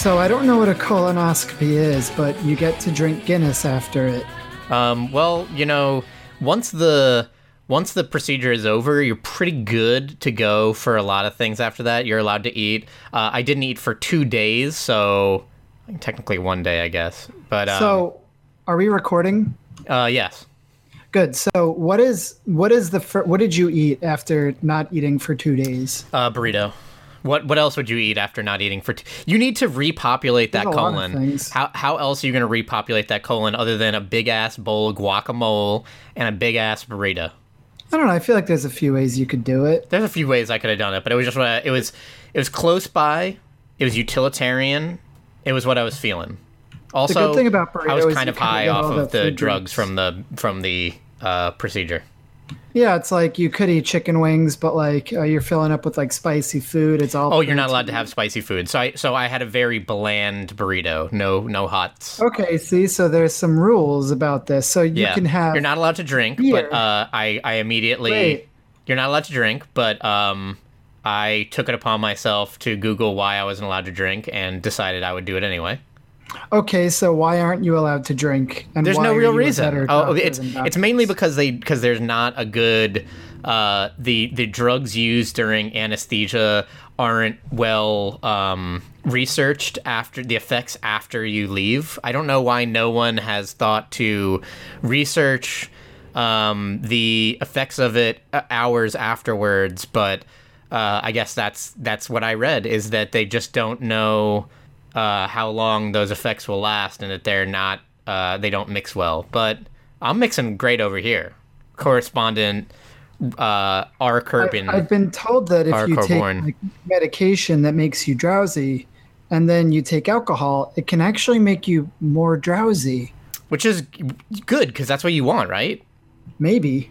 So I don't know what a colonoscopy is, but you get to drink Guinness after it. Um, well, you know, once the once the procedure is over, you're pretty good to go for a lot of things after that. You're allowed to eat. Uh, I didn't eat for two days, so technically one day, I guess. But um, So, are we recording? uh, yes. Good. So, what is what is the fir- what did you eat after not eating for two days? Uh, burrito. What what else would you eat after not eating for? T- you need to repopulate that There's a lot of colon. How how else are you going to repopulate that colon other than a big ass bowl of guacamole and a big ass burrito? I don't know. I feel like there's a few ways you could do it. There's a few ways I could have done it, but it was just what I, it was. It was close by. It was utilitarian. It was what I was feeling. Also, good thing about burrito I was kind of high off of the the drugs groups. from the from the uh, procedure. Yeah, it's like you could eat chicken wings, but like uh, you're filling up with like spicy food. It's all. Oh, you're not allowed to have spicy food. So I so I had a very bland burrito. No no hots. Okay, see, so there's some rules about this. So you yeah, can have. you're not allowed to drink, beer. but uh, I I immediately Wait. you're not allowed to drink, but um. I took it upon myself to Google why I wasn't allowed to drink and decided I would do it anyway. Okay, so why aren't you allowed to drink? And There's no real reason. Oh, it's it's mainly because they because there's not a good uh, the the drugs used during anesthesia aren't well um, researched after the effects after you leave. I don't know why no one has thought to research um, the effects of it uh, hours afterwards, but uh, I guess that's that's what I read is that they just don't know uh, how long those effects will last and that they're not uh, they don't mix well. But I'm mixing great over here. Correspondent uh, R. Kerbin. I've been told that if Are you take Corborn. like, medication that makes you drowsy, and then you take alcohol, it can actually make you more drowsy. which is good because that's what you want, right? Maybe.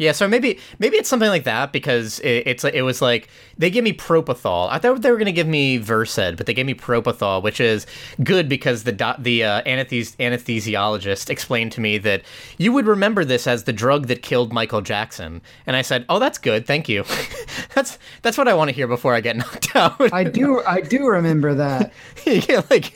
Yeah, so maybe maybe it's something like that because it, it's it was like they gave me propofol. I thought they were gonna give me Versed, but they gave me propofol, which is good because the the uh, anesthes- anesthesiologist explained to me that you would remember this as the drug that killed Michael Jackson, and I said, "Oh, that's good, thank you." that's that's what I want to hear before I get knocked out. I do. I do remember that. yeah, like,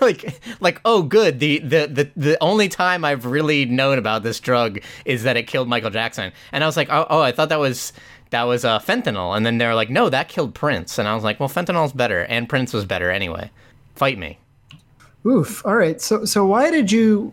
like, like, oh, good. The, the, the, the only time I've really known about this drug is that it killed Michael Jackson, and I was like, oh, oh I thought that was that was uh, fentanyl, and then they were like, no, that killed Prince, and I was like, well, fentanyl's better, and Prince was better anyway. Fight me. Oof. All right. So, so why did you?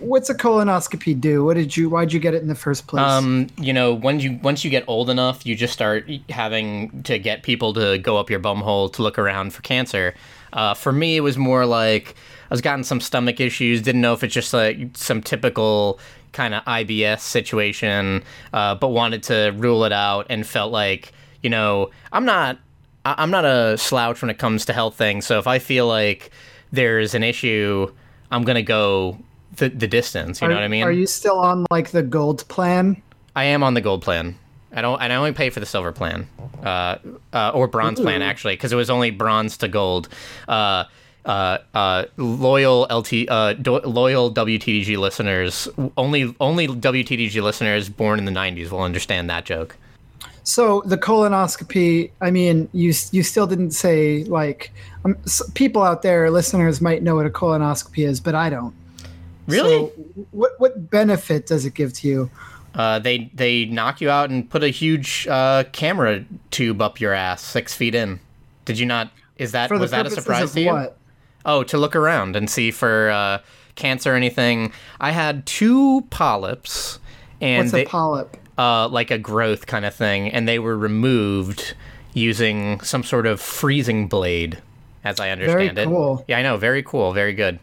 What's a colonoscopy do? What did you? Why'd you get it in the first place? Um, you know, when you once you get old enough, you just start having to get people to go up your bum hole to look around for cancer. Uh, for me, it was more like I was gotten some stomach issues. Didn't know if it's just like some typical kind of IBS situation, uh, but wanted to rule it out and felt like you know I'm not I'm not a slouch when it comes to health things. So if I feel like there's an issue, I'm gonna go the, the distance. You know what I mean? Are you still on like the gold plan? I am on the gold plan. I don't, and I only pay for the silver plan, uh, uh, or bronze plan actually, because it was only bronze to gold. Uh, uh, uh, loyal LT, uh, do, loyal WTDG listeners, only only WTDG listeners born in the '90s will understand that joke. So the colonoscopy. I mean, you you still didn't say like um, s- people out there, listeners might know what a colonoscopy is, but I don't. Really? So what what benefit does it give to you? Uh, they they knock you out and put a huge uh, camera tube up your ass, six feet in. Did you not? Is that was that a surprise to you? what? Oh, to look around and see for uh, cancer or anything. I had two polyps, and What's they, a polyp? uh, like a growth kind of thing, and they were removed using some sort of freezing blade, as I understand it. cool. Yeah, I know. Very cool. Very good.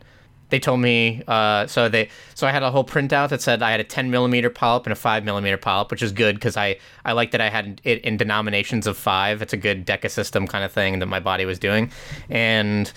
They told me uh, so they so I had a whole printout that said I had a 10 millimeter polyp and a 5 millimeter polyp, which is good because I I like that I had it in denominations of five. It's a good deca system kind of thing that my body was doing, and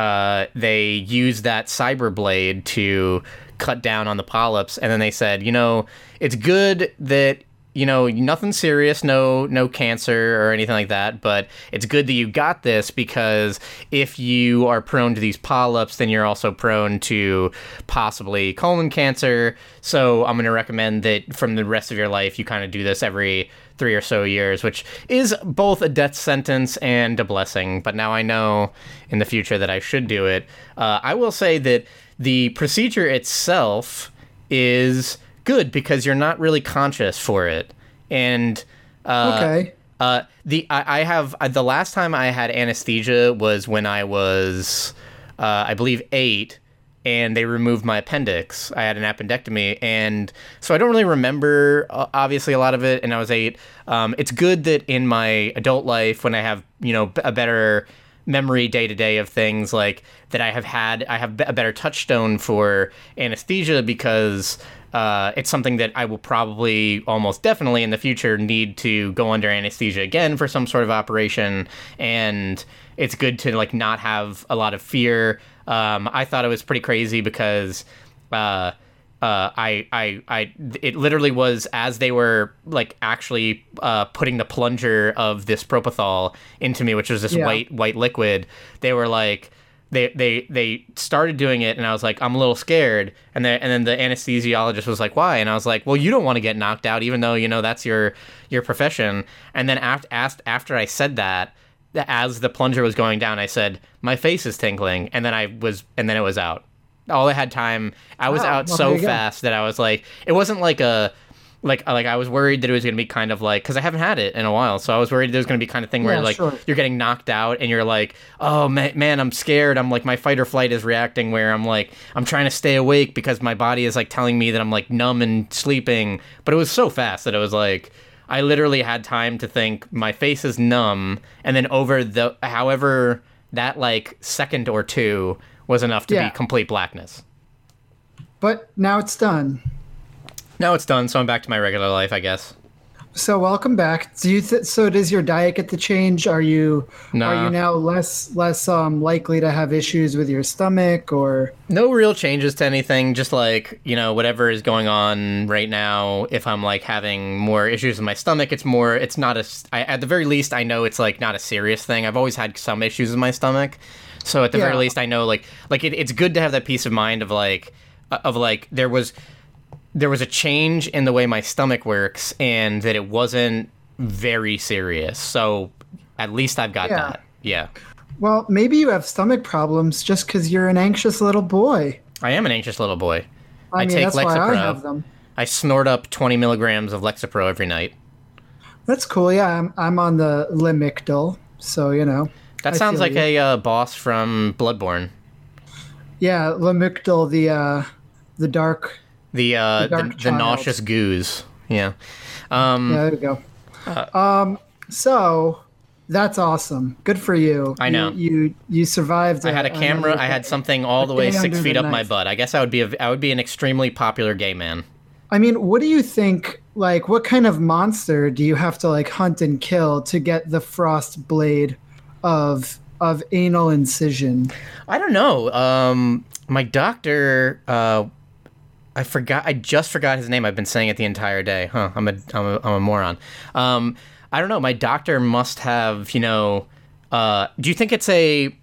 uh, they used that cyber blade to cut down on the polyps, and then they said, you know, it's good that you know, nothing serious, no no cancer or anything like that, but it's good that you got this because if you are prone to these polyps, then you're also prone to possibly colon cancer. So I'm going to recommend that from the rest of your life you kind of do this every 3 or so years, which is both a death sentence and a blessing, but now I know in the future that I should do it. Uh, I will say that the procedure itself is good because you're not really conscious for it. And uh, Okay. uh, the I, I have uh, the last time I had anesthesia was when I was, uh, I believe eight, and they removed my appendix. I had an appendectomy, and so I don't really remember uh, obviously a lot of it. And I was eight. Um, it's good that in my adult life, when I have you know a better memory day to day of things like that I have had I have a better touchstone for anesthesia because uh, it's something that I will probably almost definitely in the future need to go under anesthesia again for some sort of operation and it's good to like not have a lot of fear um, I thought it was pretty crazy because uh, uh, I, I, I, it literally was as they were like actually uh, putting the plunger of this propofol into me, which was this Yeah. white, white liquid. They were like, they, they, they started doing it, and I was like, I'm a little scared. And then, and then the anesthesiologist was like, why? And I was like, well, you don't want to get knocked out, even though you know that's your, your profession. And then after, asked after I said that, as the plunger was going down, I said, my face is tingling, and then I was, and then it was out all I had time. I was Wow, out well, so fast that I was like, it wasn't like a, like like I was worried that it was gonna be kind of like because I haven't had it in a while, so I was worried there was gonna be kind of thing where Yeah, like sure. you're getting knocked out and you're like, oh man, man, I'm scared. I'm like my fight or flight is reacting where I'm like I'm trying to stay awake because my body is like telling me that I'm like numb and sleeping, but it was so fast that it was like. I literally had time to think my face is numb, and then over the however that like second or two was enough to Yeah. be complete blackness. But now it's done. Now it's done, so I'm back to my regular life, I guess. So welcome back. Do you th- so does your diet get to change? Are you Nah. are you now less less um likely to have issues with your stomach or No real changes to anything, just like, you know, whatever is going on right now. If I'm like having more issues with my stomach, it's more, it's not a, I, at the very least, I know it's like not a serious thing. I've always had some issues with my stomach. So at the very least, I know like, like it, it's good to have that peace of mind of like, uh, of like, there was, there was a change in the way my stomach works and that it wasn't very serious. So at least I've got Yeah. that. Yeah. well, maybe you have stomach problems just cuz you're an anxious little boy. I am an anxious little boy. I, I mean, take I Lexapro. them. I snort up 20 milligrams of Lexapro every night. That's cool. Yeah, I'm I'm on the Lamictal, so you know. That I sounds like you. a uh, boss from Bloodborne. Yeah, Lamictal, the uh the dark The uh, The the, the, nauseous goose. Yeah. Um, Yeah, there we go. Uh, um, so that's awesome. Good for you. I know. You you, you survived. I had a camera. I had something all the way six feet up my butt. I guess I would be a, I would be an extremely popular gay man. I mean, what do you think? Like, what kind of monster do you have to like hunt and kill to get the frost blade of of anal incision? I don't know. Um, my doctor. Uh, I forgot. I just forgot his name. I've been saying it the entire day. Huh? I'm a I'm a, I'm a moron. Um, I don't know. My doctor must have. You know. Uh, do you think it's a?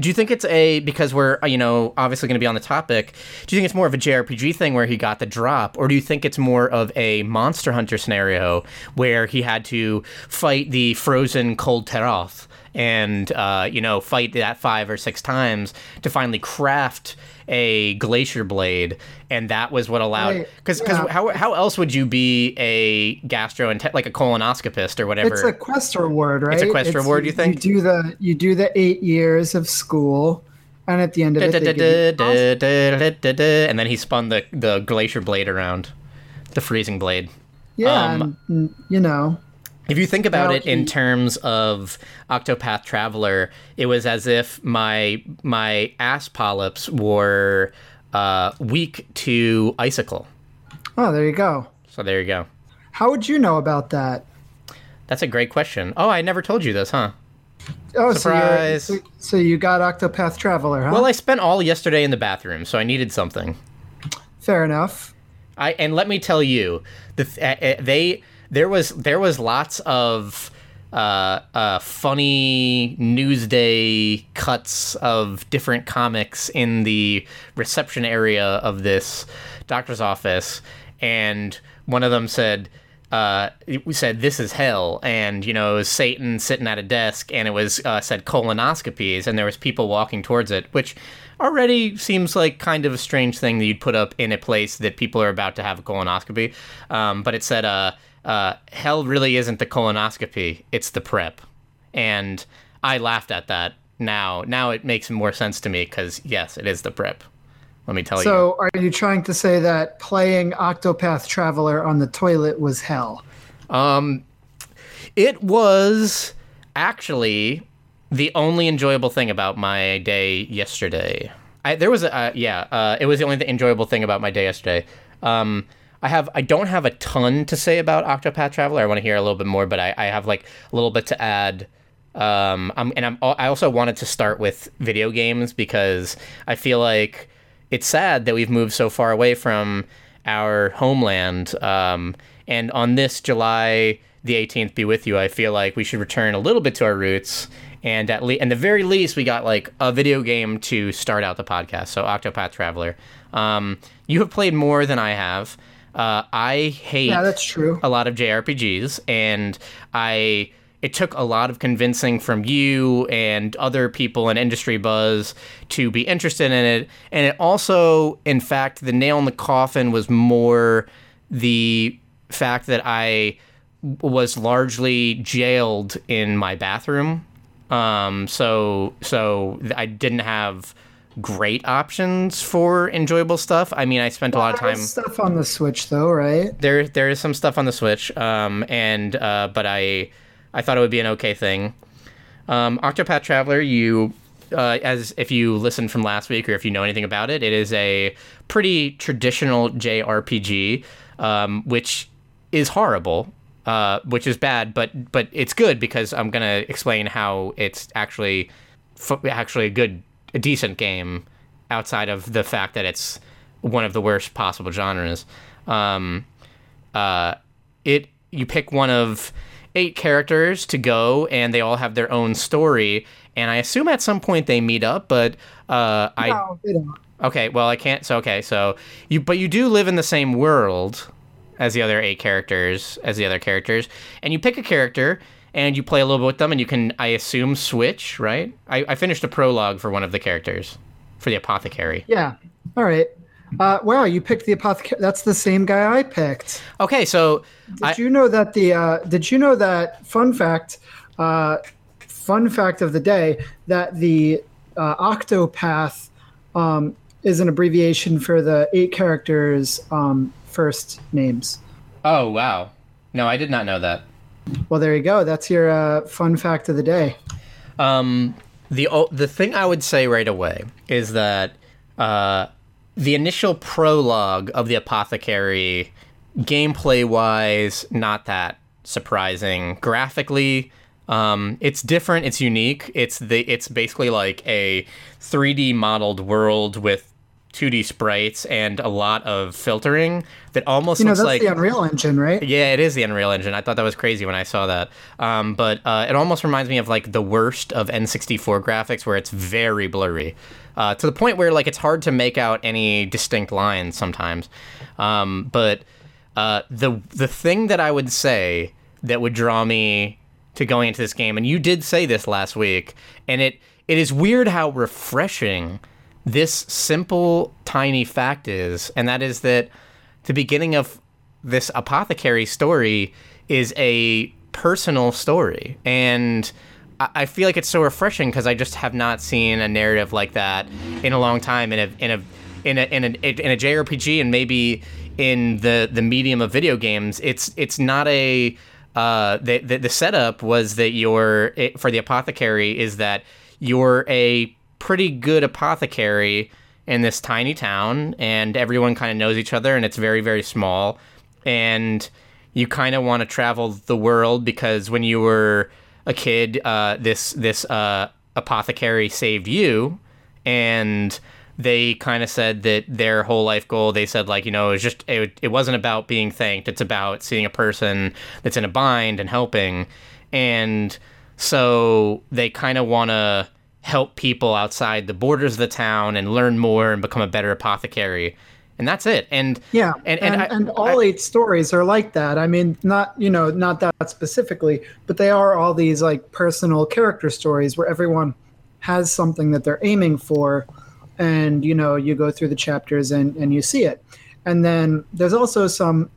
Do you think it's a because we're uh, you know obviously going to be on the topic? Do you think it's more of a JRPG thing where he got the drop, or do you think it's more of a Monster Hunter scenario where he had to fight the frozen cold Teroth and uh, you know fight that five or six times to finally craft a glacier blade, and that was what allowed Right, because yeah. how how else would you be a gastro like a colonoscopist or whatever? It's a quest reward, right? It's a quest reward, you think? You do the you do the eight years of school, and at the end of it, you and then he spun the, the glacier blade around the freezing blade yeah, um, and, mm, you know, if you think about Now it in he- terms of octopath traveler it was as if my my ass polyps were uh, weak to icicle oh, there you go. so there you go How would you know about that? that's a great question oh i never told you this huh Oh, Surprise. So, so, you got Octopath Traveler, huh? well i spent all yesterday in the bathroom so i needed something Fair enough. I and let me tell you, the th- uh, uh, they there was there was lots of uh, uh, funny Newsday cuts of different comics in the reception area of this doctor's office, and one of them said. Uh, we said this is hell, and you know it was Satan sitting at a desk, and it was uh, said colonoscopies, and there was people walking towards it, which already seems like kind of a strange thing that you'd put up in a place that people are about to have a colonoscopy. Um, but it said, uh, uh, hell really isn't the colonoscopy, it's the prep. And I laughed at that now. Now it makes more sense to me because, yes, it is the prep. Let me tell So, you. So, are you trying to say that playing Octopath Traveler on the toilet was hell? Um, it was actually the only enjoyable thing about my day yesterday. I, there was a uh, yeah, uh, it was the only th- enjoyable thing about my day yesterday. Um, I have I don't have a ton to say about Octopath Traveler. I want to hear a little bit more, but I, I have like a little bit to add. Um, I'm, and I'm I also wanted to start with video games because I feel like it's sad that we've moved so far away from our homeland. Um, and on this July the 18th be with you, I feel like we should return a little bit to our roots. And at least, in the very least, we got like a video game to start out the podcast. So Octopath Traveler. Um, you have played more than I have. Uh, I hate Yeah, that's true. a lot of JRPGs, and I it took a lot of convincing from you and other people in industry buzz to be interested in it. And it also, in fact, the nail in the coffin was more the fact that I was largely jailed in my bathroom. Um, so so I didn't have great options for enjoyable stuff. I mean, I spent a lot of time stuff on the Switch, though, right? there there is some stuff on the Switch, um, and uh, but I I thought it would be an okay thing. Um, Octopath Traveler, you uh, as if you listened from last week or if you know anything about it, it is a pretty traditional JRPG, um, which is horrible. Uh, which is bad, but but it's good because I'm gonna explain how it's actually f- actually a good, a decent game outside of the fact that it's one of the worst possible genres. Um, uh, it you pick one of eight characters to go, and they all have their own story. And I assume at some point they meet up, but uh, I No, they don't. okay. Well, I can't. So okay, so you but you do live in the same world as the other eight characters, as the other characters, and you pick a character. And you play a little bit with them, and you can, I assume, switch, right? I, I finished a prologue for one of the characters, for the apothecary. Yeah. All right. Uh, wow, you picked the apothecary. That's the same guy I picked. Okay, so Did I, you know that the? Uh, did you know that? Fun fact. Uh, fun fact of the day that the uh, Octopath um, is an abbreviation for the eight characters' um, first names. oh wow, no, I did not know that. Well, there you go. That's your uh, fun fact of the day. Um, the the thing I would say right away is that uh, the initial prologue of the apothecary, gameplay wise, not that surprising. Graphically, um, it's different. It's unique. It's the it's basically like a 3D modeled world with 2D sprites and a lot of filtering that almost You know, looks that's like the Unreal Engine, right? yeah, it is the Unreal Engine. I thought that was crazy when I saw that. Um, but uh, it almost reminds me of like the worst of N64 graphics, where it's very blurry, uh, to the point where like it's hard to make out any distinct lines sometimes. Um, but uh, the the thing that I would say that would draw me to going into this game, and you did say this last week, and it it is weird how refreshing this simple tiny fact is, and that is that the beginning of this apothecary story is a personal story and I- feel like it's so refreshing because I just have not seen a narrative like that in a long time in a in a in a in a, in a JRPG and maybe in the the medium of video games. It's it's not a uh, the, the the setup was that you're for the apothecary is that you're a pretty good apothecary in this tiny town and everyone kind of knows each other and it's very very small. And you kind of want to travel the world because when you were a kid uh, this this uh, apothecary saved you and they kind of said that their whole life goal they said like you know it was just it, it wasn't about being thanked it's about seeing a person that's in a bind and helping. And so they kind of want to help people outside the borders of the town and learn more and become a better apothecary. And that's it. And yeah and and, and, I, and all I, eight stories are like that. I mean not you know not that specifically but they are all these like personal character stories where everyone has something that they're aiming for and you know you go through the chapters and and you see it. And then there's also some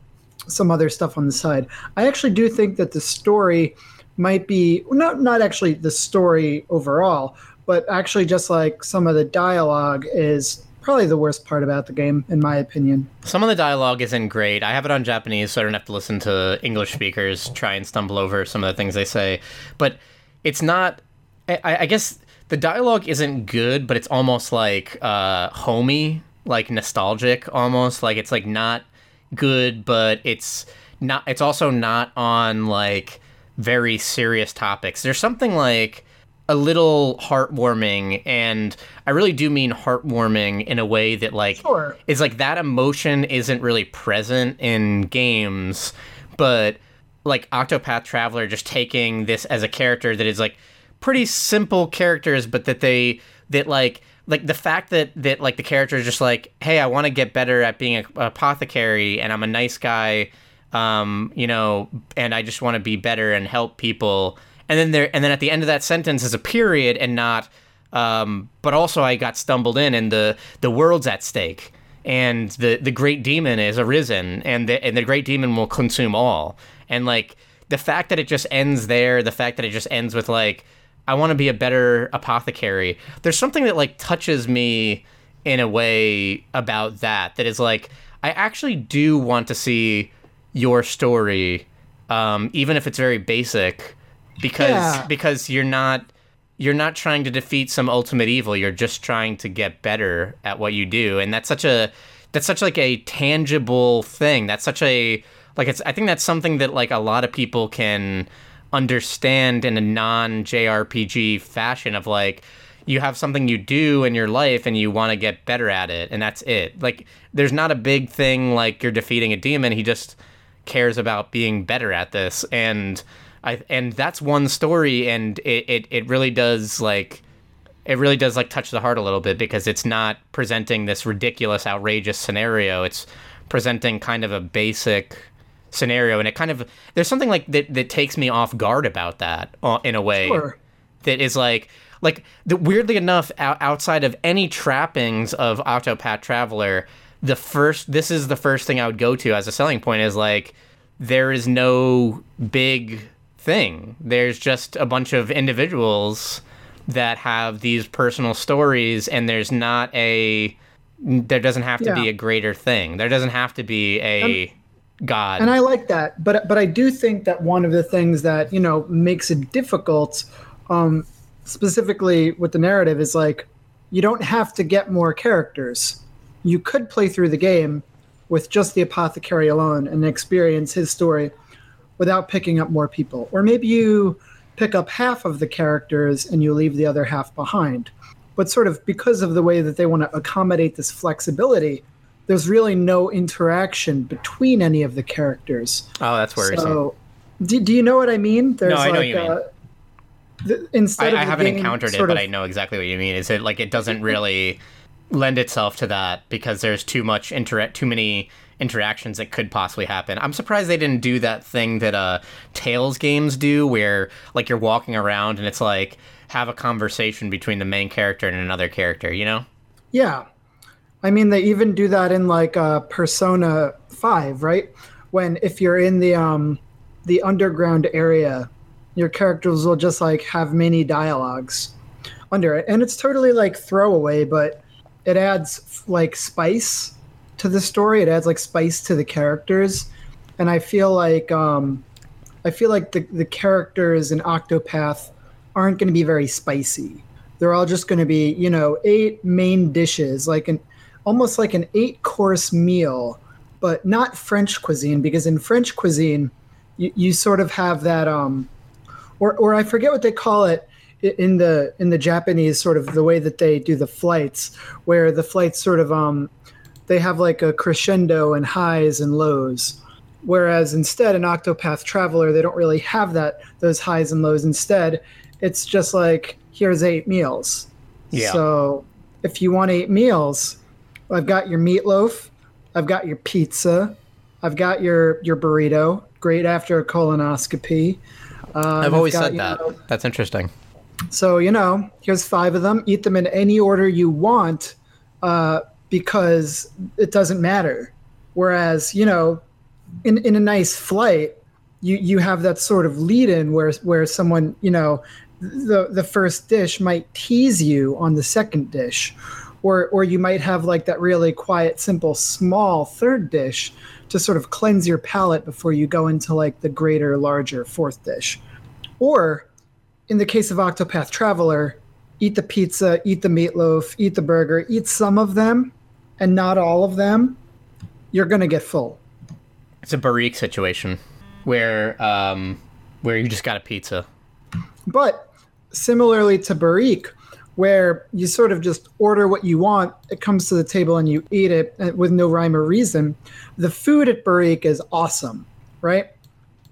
some other stuff on the side. I actually do think that the story might be not not actually the story overall but actually just like some of the dialogue is probably the worst part about the game in my opinion some of the dialogue isn't great i have it on japanese so i don't have to listen to english speakers try and stumble over some of the things they say but it's not i, I guess the dialogue isn't good, but it's almost like uh, homey, like nostalgic, almost like it's like not good, but it's not. It's also not on like very serious topics. There's something like a little heartwarming, and I really do mean heartwarming in a way that like sure. is like that emotion isn't really present in games, but like Octopath Traveler just taking this as a character that is like pretty simple characters, but that they that like like the fact that that like the character is just like, hey, I want to get better at being a, a apothecary, and I'm a nice guy, um, you know, and I just want to be better and help people. And then there, and then at the end of that sentence is a period and not, um, but also I got stumbled in, and the the world's at stake, and the the great demon is arisen, and the and the great demon will consume all, and like the fact that it just ends there, the fact that it just ends with like I want to be a better apothecary. There's something that like touches me in a way about that that is like I actually do want to see your story, um, even if it's very basic, because yeah. because you're not you're not trying to defeat some ultimate evil. You're just trying to get better at what you do, and that's such a that's such like a tangible thing. That's such a like it's. I think that's something that like a lot of people can understand in a non JRPG fashion of like you have something you do in your life and you want to get better at it and that's it. Like there's not a big thing like you're defeating a demon, he just cares about being better at this and I and that's one story and it, it, it really does like it really does like touch the heart a little bit because it's not presenting this ridiculous outrageous scenario. It's presenting kind of a basic scenario and it kind of there's something like that that takes me off guard about that uh, in a way sure. that is like like the, weirdly enough outside of any trappings of octopath traveler the first this is the first thing i would go to as a selling point is like there is no big thing there's just a bunch of individuals that have these personal stories and there's not a there doesn't have to yeah. be a greater thing there doesn't have to be a God. And I like that, but but I do think that one of the things that you know makes it difficult, um, specifically with the narrative, is like you don't have to get more characters. You could play through the game with just the apothecary alone and experience his story without picking up more people, or maybe you pick up half of the characters and you leave the other half behind. But sort of because of the way that they want to accommodate this flexibility, there's really no interaction between any of the characters. Oh, that's worrisome. So, do, do you know what I mean? There's no, I like, know you uh, mean. The, instead I, I haven't encountered it, but of, I know exactly what you mean. Is it like it doesn't really lend itself to that because there's too much interact, too many interactions that could possibly happen. I'm surprised they didn't do that thing that uh Tales games do, where like you're walking around and it's like have a conversation between the main character and another character. You know? Yeah, I mean, they even do that in like uh, Persona Five, right? When if you're in the um, the underground area, your characters will just like have mini dialogues under it, and it's totally like throwaway, but it adds like spice to the story. It adds like spice to the characters, and I feel like um, I feel like the the characters in Octopath aren't going to be very spicy. They're all just going to be, you know, eight main dishes, like an almost like an eight course meal, but not French cuisine because in French cuisine, you, you sort of have that, um, or, or I forget what they call it in the in the Japanese sort of the way that they do the flights, where the flights sort of um they have like a crescendo and highs and lows. Whereas instead an Octopath Traveler they don't really have that those highs and lows. Instead, it's just like here's eight meals. Yeah. So if you want eight meals, I've got your meatloaf, I've got your pizza, I've got your your burrito, great after a colonoscopy. Uh, I've always got, said that. know, That's interesting. so you know, here's five of them. Eat them in any order you want, uh, because it doesn't matter. Whereas you know, in in a nice flight, you you have that sort of lead in where where someone you know, the the first dish might tease you on the second dish, or or you might have like that really quiet, simple, small third dish to sort of cleanse your palate before you go into like the greater, larger fourth dish, or in the case of Octopath Traveler, eat the pizza, eat the meatloaf, eat the burger, eat some of them and not all of them, you're going to get full. It's a Barik situation where um, where you just got a pizza. But similarly to Barik, where you sort of just order what you want, it comes to the table and you eat it uh, with no rhyme or reason, the food at Barik is awesome, right?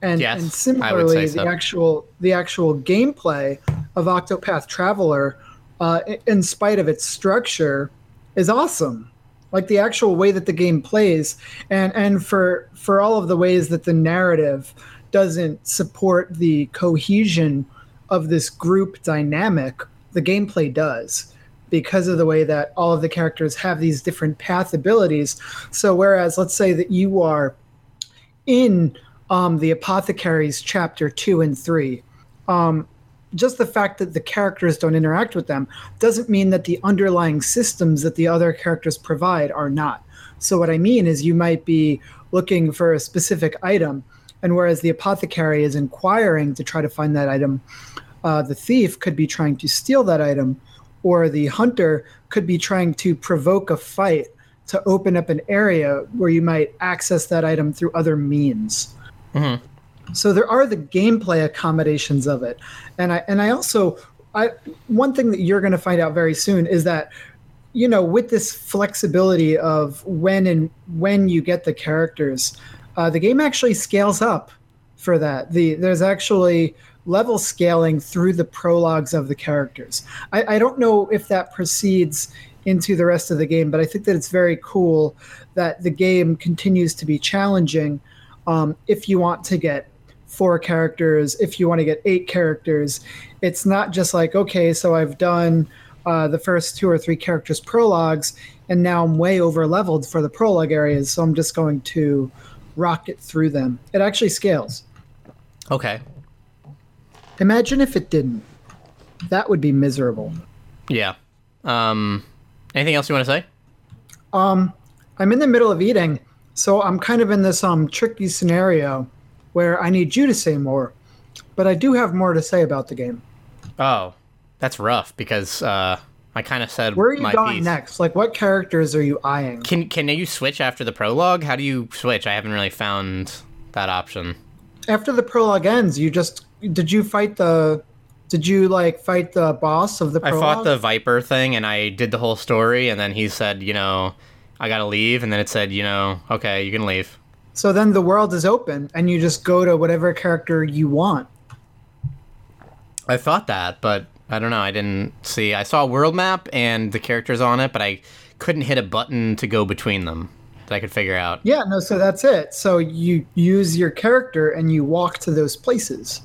And, Yes, and I would say similarly, so. the actual the actual gameplay of Octopath Traveler, uh, in spite of its structure, is awesome. Like the actual way that the game plays, and and for for all of the ways that the narrative doesn't support the cohesion of this group dynamic, the gameplay does because of the way that all of the characters have these different path abilities. So whereas let's say that you are in um, the apothecaries chapter two and three, um, just the fact that the characters don't interact with them doesn't mean that the underlying systems that the other characters provide are not. So what I mean is you might be looking for a specific item, and whereas the apothecary is inquiring to try to find that item, uh, the thief could be trying to steal that item, or the hunter could be trying to provoke a fight to open up an area where you might access that item through other means. So there are the gameplay accommodations of it, and I and I also I one thing that you're going to find out very soon is that you know with this flexibility of when and when you get the characters, uh, the game actually scales up for that. The there's actually level scaling through the prologues of the characters. I, I don't know if that proceeds into the rest of the game, but I think that it's very cool that the game continues to be challenging. Um, if you want to get four characters, if you want to get eight characters, it's not just like okay, so I've done uh, the first two or three characters prologues, and now I'm way over leveled for the prologue areas, so I'm just going to rocket through them. It actually scales. Okay. Imagine if it didn't. That would be miserable. Yeah. Um, anything else you want to say? Um, I'm in the middle of eating, so I'm kind of in this um tricky scenario where I need you to say more, but I do have more to say about the game. Oh, that's rough because uh, I kind of said Where are you going piece. next? Like, what characters are you eyeing? Can can you switch after the prologue? How do you switch? I haven't really found that option. After the prologue ends, you just did you fight the did you like fight the boss of the Prologue? I fought the Viper thing and I did the whole story, and then he said, you know, I gotta leave, and then it said, you know, okay, you can leave. So then the world is open, and you just go to whatever character you want. I thought that, but I don't know. I didn't see. I saw a world map and the characters on it, but I couldn't hit a button to go between them that I could figure out. Yeah, no, so that's it. So you use your character and you walk to those places.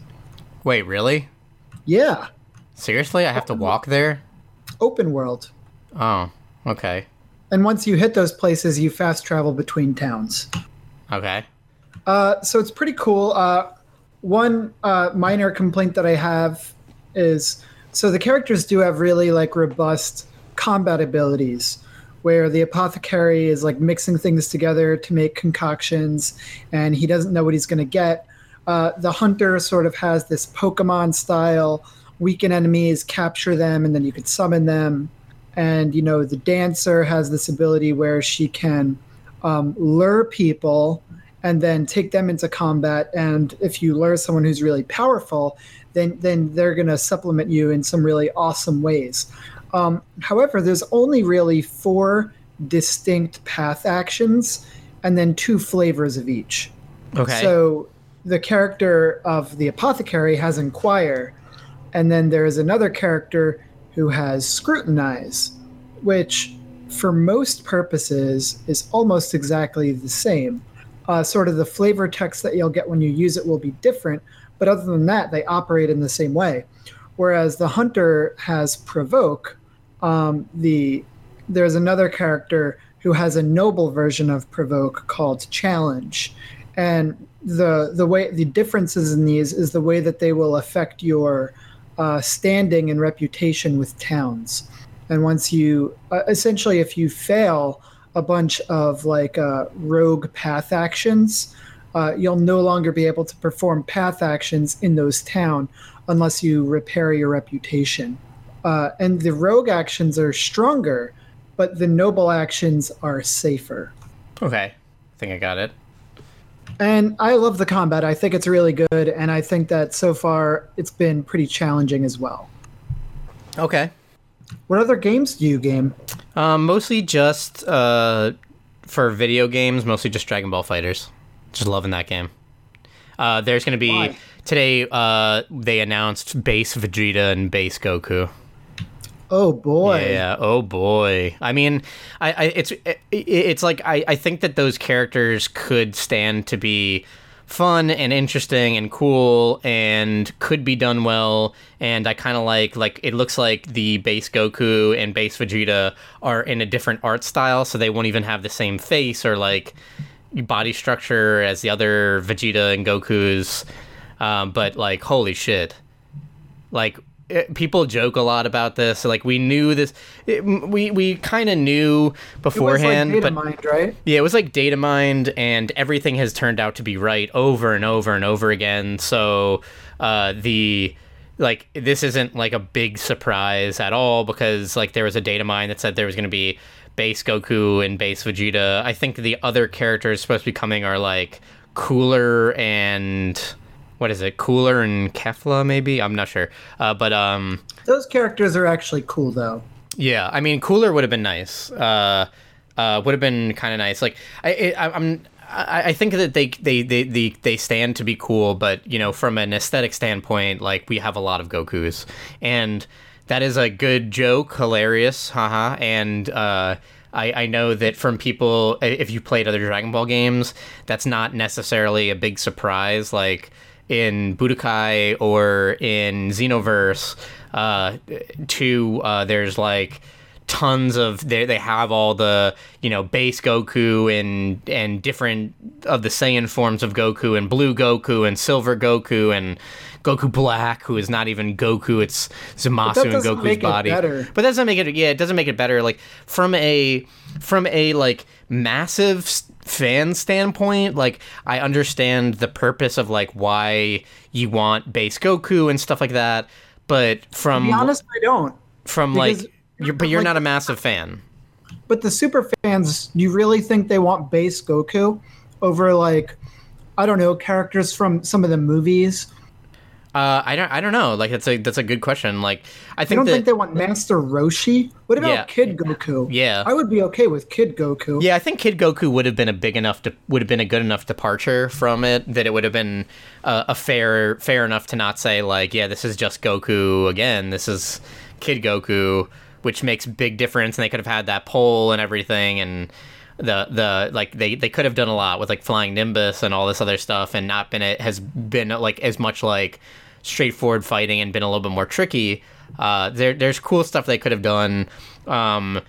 Wait, really? Yeah, Seriously? I have to walk there? open world. Oh, okay. And once you hit those places, you fast travel between towns. Okay. Uh, so it's pretty cool. Uh, one uh, minor complaint that I have is so the characters do have really like robust combat abilities, where the apothecary is like mixing things together to make concoctions, and he doesn't know what he's going to get. Uh, the hunter sort of has this Pokemon style: weaken enemies, capture them, and then you can summon them. And you know the dancer has this ability where she can um, lure people and then take them into combat. And if you lure someone who's really powerful, then then they're going to supplement you in some really awesome ways. Um, however, there's only really four distinct path actions, and then two flavors of each. Okay. So the character of the apothecary has inquire, and then there is another character who has scrutinize, which for most purposes is almost exactly the same. Uh, sort of the flavor text that you'll get when you use it will be different, but other than that, they operate in the same way. Whereas the hunter has provoke, um, the there's another character who has a noble version of provoke called challenge, and the the way the differences in these is the way that they will affect your uh, standing and reputation with towns. And once you uh, essentially, if you fail a bunch of like uh, rogue path actions, uh, you'll no longer be able to perform path actions in those town unless you repair your reputation. Uh, and the rogue actions are stronger, but the noble actions are safer. Okay. I think I got it. And I love the combat. I think it's really good, and I think that so far it's been pretty challenging as well. Okay. What other games do you game? Um, mostly just uh, for video games, mostly just Dragon Ball FighterZ. Just loving that game. Uh, there's going to be Why? today. Uh, they announced base Vegeta and base Goku. Oh boy. Yeah. Oh boy. I mean, I, I it's it, it's like I, I think that those characters could stand to be fun and interesting and cool and could be done well. And I kind of like like it looks like the base Goku and base Vegeta are in a different art style so they won't even have the same face or like body structure as the other Vegeta and Goku's. Um, but like holy shit. Like it, people joke a lot about this like we knew this it, we we kind of knew It was beforehand like but Datamined, right? yeah, it was like data mined, and everything has turned out to be right over and over and over again. So uh, the like this isn't like a big surprise at all because like there was a data mine that said there was going to be base Goku and base Vegeta. I think the other characters supposed to be coming are like Cooler and what is it? Cooler and Kefla maybe. I'm not sure. Uh, but um, Those characters are actually cool though. yeah, I mean, cooler would have been nice. Uh, uh, would have been kind of nice. Like, I, I, I'm, I, I think that they, they, they, they, they stand to be cool, but you know, from an aesthetic standpoint, like we have a lot of Goku's, and that is a good joke, hilarious, haha. And uh, I, I know that from people, if you played other Dragon Ball games, that's not necessarily a big surprise. Like in Budokai or in Xenoverse, uh, two, uh, there's like tons of they they have all the you know base Goku and and different of the Saiyan forms of Goku and blue Goku and silver Goku and Goku Black who is not even Goku it's Zamasu and doesn't Goku's make it body better. but that doesn't make it yeah it doesn't make it better like from a from a like massive fan standpoint like I understand the purpose of like why you want base Goku and stuff like that but from To be honest, I don't. from Because- like you're but you're like- not a massive fan But the super fans, you really think they want base Goku over like I don't know characters from some of the movies? Uh i don't i don't know like that's a that's a good question like i I don't that think they want Master Roshi. What about Yeah. Kid Goku? Yeah. I would be okay with Kid Goku. yeah i think kid goku would have been a big enough to would have been a good enough departure from it that it would have been uh, a fair fair enough to not say like yeah this is just goku again this is kid goku which makes big difference and they could have had that poll and everything and the the like they they could have done a lot with like flying nimbus and all this other stuff and not been it has been like as much like straightforward fighting and been a little bit more tricky uh there there's cool stuff they could have done. Um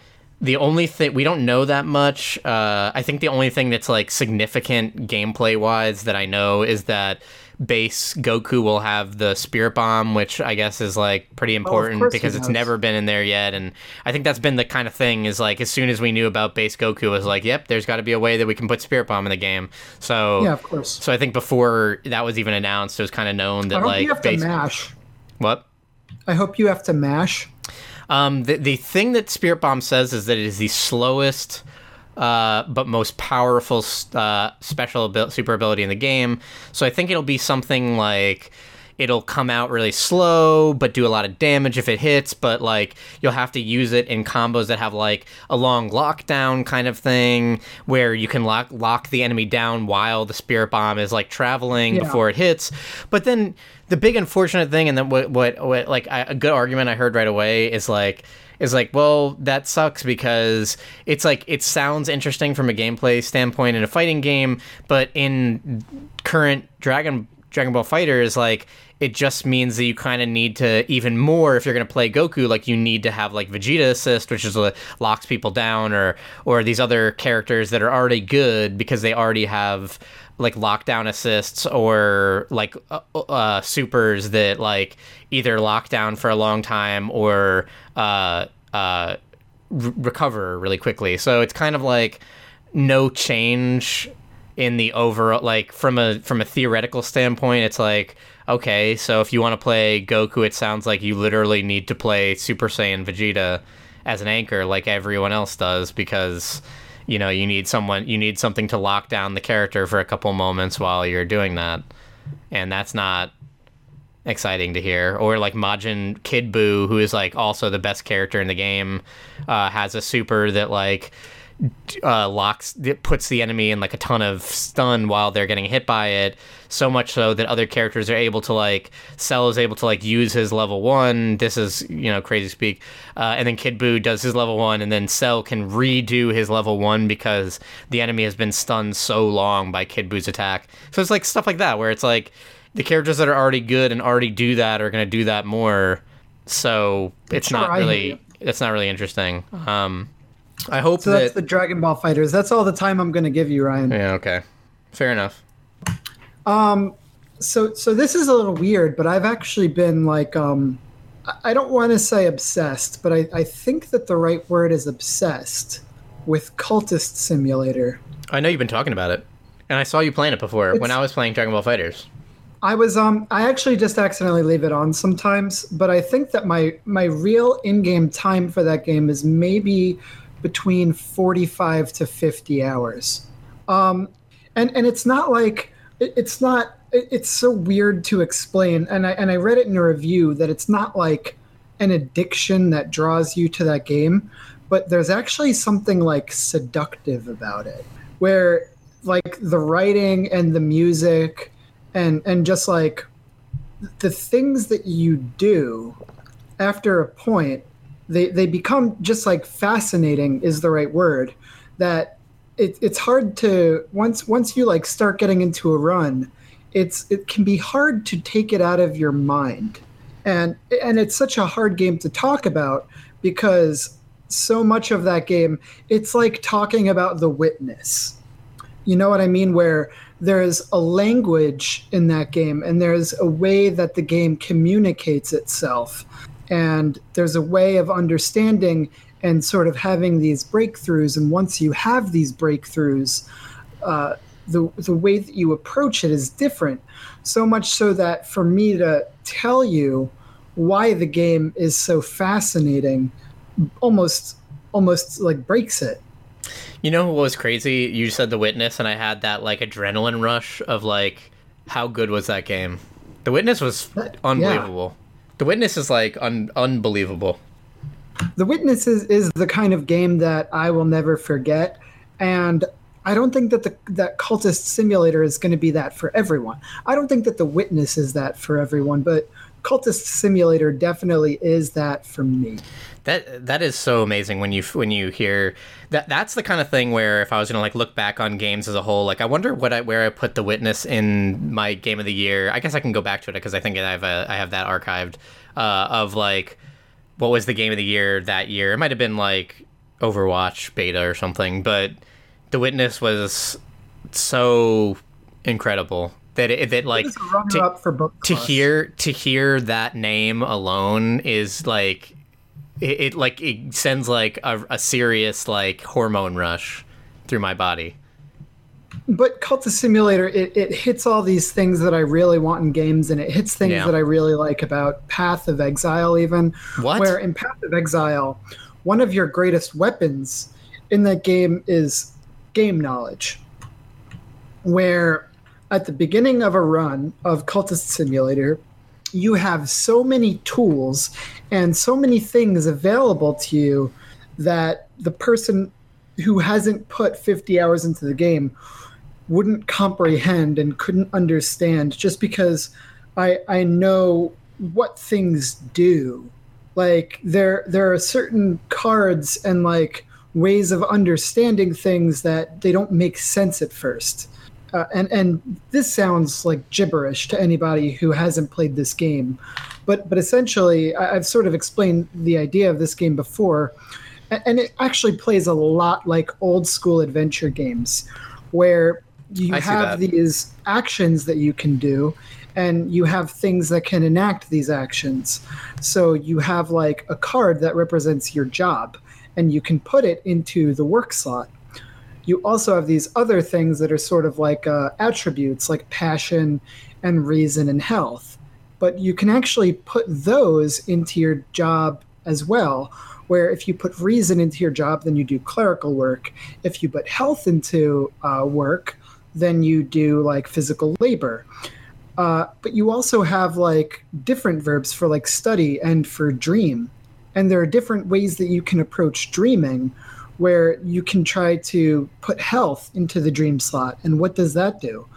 the only thing we don't know that much. Uh i think the only thing that's like significant gameplay wise that i know is that base goku will have the spirit bomb which i guess is like pretty important he because it's never been in there yet and i think that's been the kind of thing is like as soon as we knew about base goku it was like yep there's got to be a way that we can put spirit bomb in the game so Yeah, of course. so i think before that was even announced it was kind of known that. I hope like you have base to mash. what I hope you have to mash. Um, the the thing that Spirit Bomb says is that it is the slowest uh, but most powerful uh, special abil- super ability in the game. So I think it'll be something like it'll come out really slow but do a lot of damage if it hits but like you'll have to use it in combos that have like a long lockdown kind of thing where you can lock lock the enemy down while the spirit bomb is like traveling Yeah. before it hits but then the big unfortunate thing and then what what, what like I, a good argument i heard right away is like is like well that sucks because it's like it sounds interesting from a gameplay standpoint in a fighting game but in current dragon dragon ball Fighter is like it just means that you kind of need to even more if you're going to play Goku like you need to have like Vegeta assist which is what locks people down or or these other characters that are already good because they already have like lockdown assists or like uh, uh, supers that like either lock down for a long time or uh, uh, re- recover really quickly. So it's kind of like no change in the overall like from a from a theoretical standpoint it's like okay so if you want to play goku it sounds like you literally need to play super saiyan vegeta as an anchor like everyone else does because you know you need someone you need something to lock down the character for a couple moments while you're doing that. And that's not exciting to hear. Or like majin kid buu who is like also the best character in the game uh, has a super that like uh, locks it puts the enemy in like a ton of stun while they're getting hit by it so much so that other characters are able to like cell is able to like use his level one. This is you know crazy speak. Uh, and then kid buu does his level one and then cell can redo his level one because the enemy has been stunned so long by kid buu's attack. So it's like stuff like that where it's like the characters that are already good and already do that are going to do that more. So it's not really it's not really interesting. Um I hope So that that's the Dragon Ball FighterZ. That's all the time I'm going to give you, Ryan. yeah, okay. Fair enough. Um, so so this is a little weird, but I've actually been like, um, I- I don't want to say obsessed, but I, I think that the right word is obsessed with Cultist Simulator. I know you've been talking about it. And I saw you playing it before when I was playing Dragon Ball FighterZ. I was um I actually just accidentally leave it on sometimes, but I think that my my real in-game time for that game is maybe between 45 to 50 hours. Um and and it's not like it, it's not it, it's so weird to explain and I and I read it in a review that it's not like an addiction that draws you to that game, but there's actually something like seductive about it where like the writing and the music and and just like the things that you do after a point they they become just like fascinating is the right word that it, it's hard to once once you like start getting into a run it's it can be hard to take it out of your mind. And and it's such a hard game to talk about because so much of that game it's like talking about the witness. You know what i mean? Where there's a language in that game and there's a way that the game communicates itself and there's a way of understanding and sort of having these breakthroughs and once you have these breakthroughs uh, the, the way that you approach it is different so much so that for me to tell you why the game is so fascinating almost almost like breaks it You know what was crazy? You said The Witness, and I had that like adrenaline rush of like, how good was that game? The Witness was unbelievable. The Witness is like un- unbelievable. The Witness is, is the kind of game that I will never forget, and I don't think that the that Cultist Simulator is going to be that for everyone. I don't think that The Witness is that for everyone, but Cultist Simulator definitely is that for me. That that is so amazing when you when you hear that. That's the kind of thing where if I was gonna like look back on games as a whole, like I wonder what I where I put the witness in my game of the year. I guess I can go back to it because I think I have a, I have that archived uh, of like what was the game of the year that year. It might have been like Overwatch beta or something, but the witness was so incredible that it that like It's a runner to- up for book to hear to hear that name alone is like it, it like it sends like a, a serious like hormone rush through my body But Cultist Simulator, it, it hits all these things that I really want in games, and it hits things Yeah. that I really like about Path of Exile, even. What? Where in Path of Exile, one of your greatest weapons in that game is game knowledge, where at the beginning of a run of Cultist Simulator, you have so many tools and so many things available to you that the person who hasn't put 50 hours into the game wouldn't comprehend and couldn't understand just because I I know what things do. Like there there are certain cards and like ways of understanding things that they don't make sense at first. Uh, and and this sounds like gibberish to anybody who hasn't played this game, but but essentially I, I've sort of explained the idea of this game before, and it actually plays a lot like old school adventure games, where you I have these actions that you can do, and you have things that can enact these actions. So you have like a card that represents your job, and you can put it into the work slot. You also have these other things that are sort of like uh, attributes, like passion and reason and health. But you can actually put those into your job as well. Where if you put reason into your job, then you do clerical work. If you put health into uh, work, then you do like physical labor. Uh, but you also have like different verbs for like study and for dream. And there are different ways that you can approach dreaming where you can try to put health into the dream slot. And what does that do?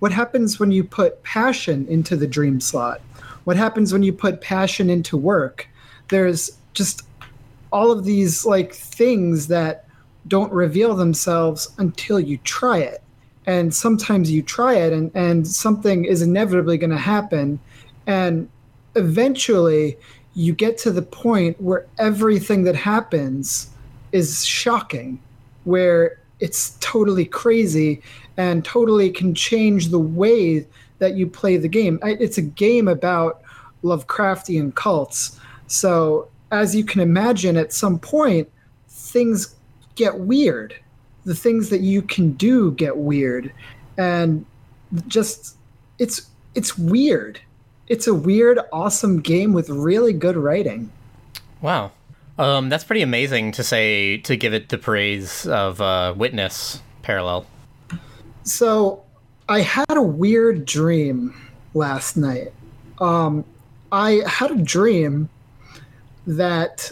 What happens when you put passion into the dream slot? What happens when you put passion into work? There's just all of these like things that don't reveal themselves until you try it and sometimes you try it and, and something is inevitably going to happen and eventually you get to the point where everything that happens is shocking where it's totally crazy and totally can change the way that you play the game. It's a game about lovecraftian cults. So as you can imagine at some point things get weird. The things that you can do get weird. And just it's it's weird. It's a weird awesome game with really good writing. Wow. Um, that's pretty amazing to say to give it the praise of uh, witness parallel. so i had a weird dream last night um i had a dream that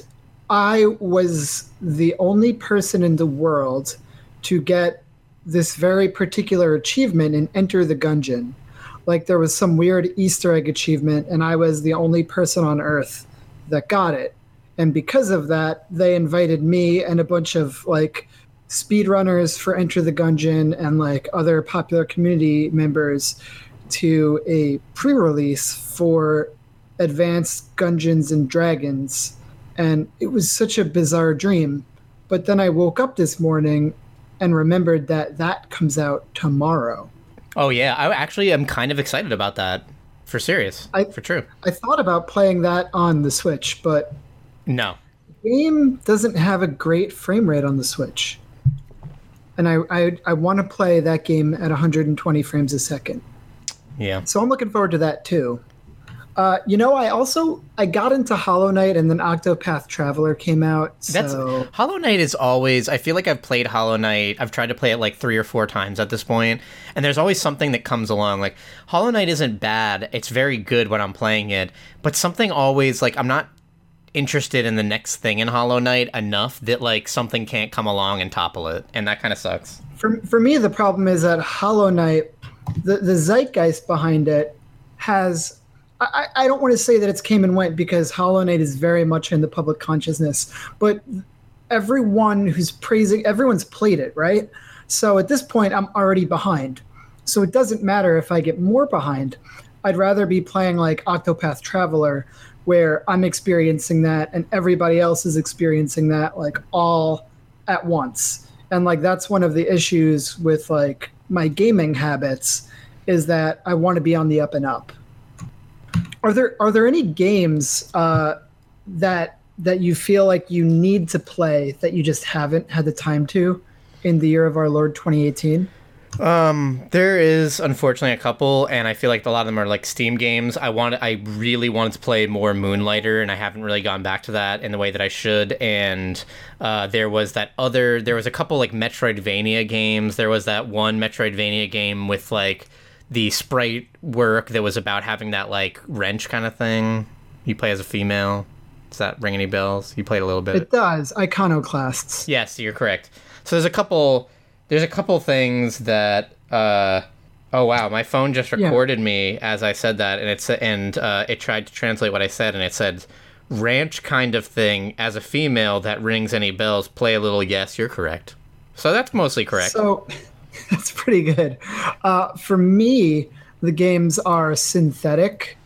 i was the only person in the world to get this very particular achievement and enter the gungeon. Like there was some weird Easter egg achievement, and I was the only person on Earth that got it. And because of that, they invited me and a bunch of like speedrunners for Enter the Gungeon and like other popular community members to a pre-release for Advanced Gungeons and Dragons. And it was such a bizarre dream. But then I woke up this morning and remembered that that comes out tomorrow. Oh yeah, I actually am kind of excited about that. For serious. I- for true. I thought about playing that on the Switch, but No. the game doesn't have a great frame rate on the Switch. And I, I, I want to play that game at 120 frames a second. Yeah. So I'm looking forward to that too. Uh, you know, I also I got into Hollow Knight and then Octopath Traveler came out. That's Hollow Knight is always. I feel like I've played Hollow Knight. I've tried to play it like three or four times at this point, and there's always something that comes along. Like Hollow Knight isn't bad. It's very good when I'm playing it, but something always like I'm not interested in the next thing in Hollow Knight enough that like something can't come along and topple it, and that kind of sucks. for for me, the problem is that Hollow Knight, the the zeitgeist behind it, has. I, I don't want to say that it's came and went because Hollow Knight is very much in the public consciousness, but everyone who's praising, everyone's played it, right? So at this point, I'm already behind. So it doesn't matter if I get more behind. I'd rather be playing like Octopath Traveler, where I'm experiencing that and everybody else is experiencing that like all at once. And like that's one of the issues with like my gaming habits is that I want to be on the up and up. Are there are there any games uh, that that you feel like you need to play that you just haven't had the time to in the year of our Lord 2018? Um, there is unfortunately a couple, and I feel like a lot of them are like Steam games. I want, I really wanted to play more Moonlighter, and I haven't really gone back to that in the way that I should. And uh, there was that other, there was a couple like Metroidvania games. There was that one Metroidvania game with like the sprite work that was about having that like wrench kind of thing. You play as a female. Does that ring any bells? You played a little bit. It does. Iconoclasts. Yes, you're correct. So there's a couple there's a couple things that uh oh wow my phone just recorded yeah. me as i said that and it's and uh, it tried to translate what i said and it said ranch kind of thing. As a female that rings any bells play a little yes you're correct. So that's mostly correct. So that's pretty good. Uh, for me the games are Synthetik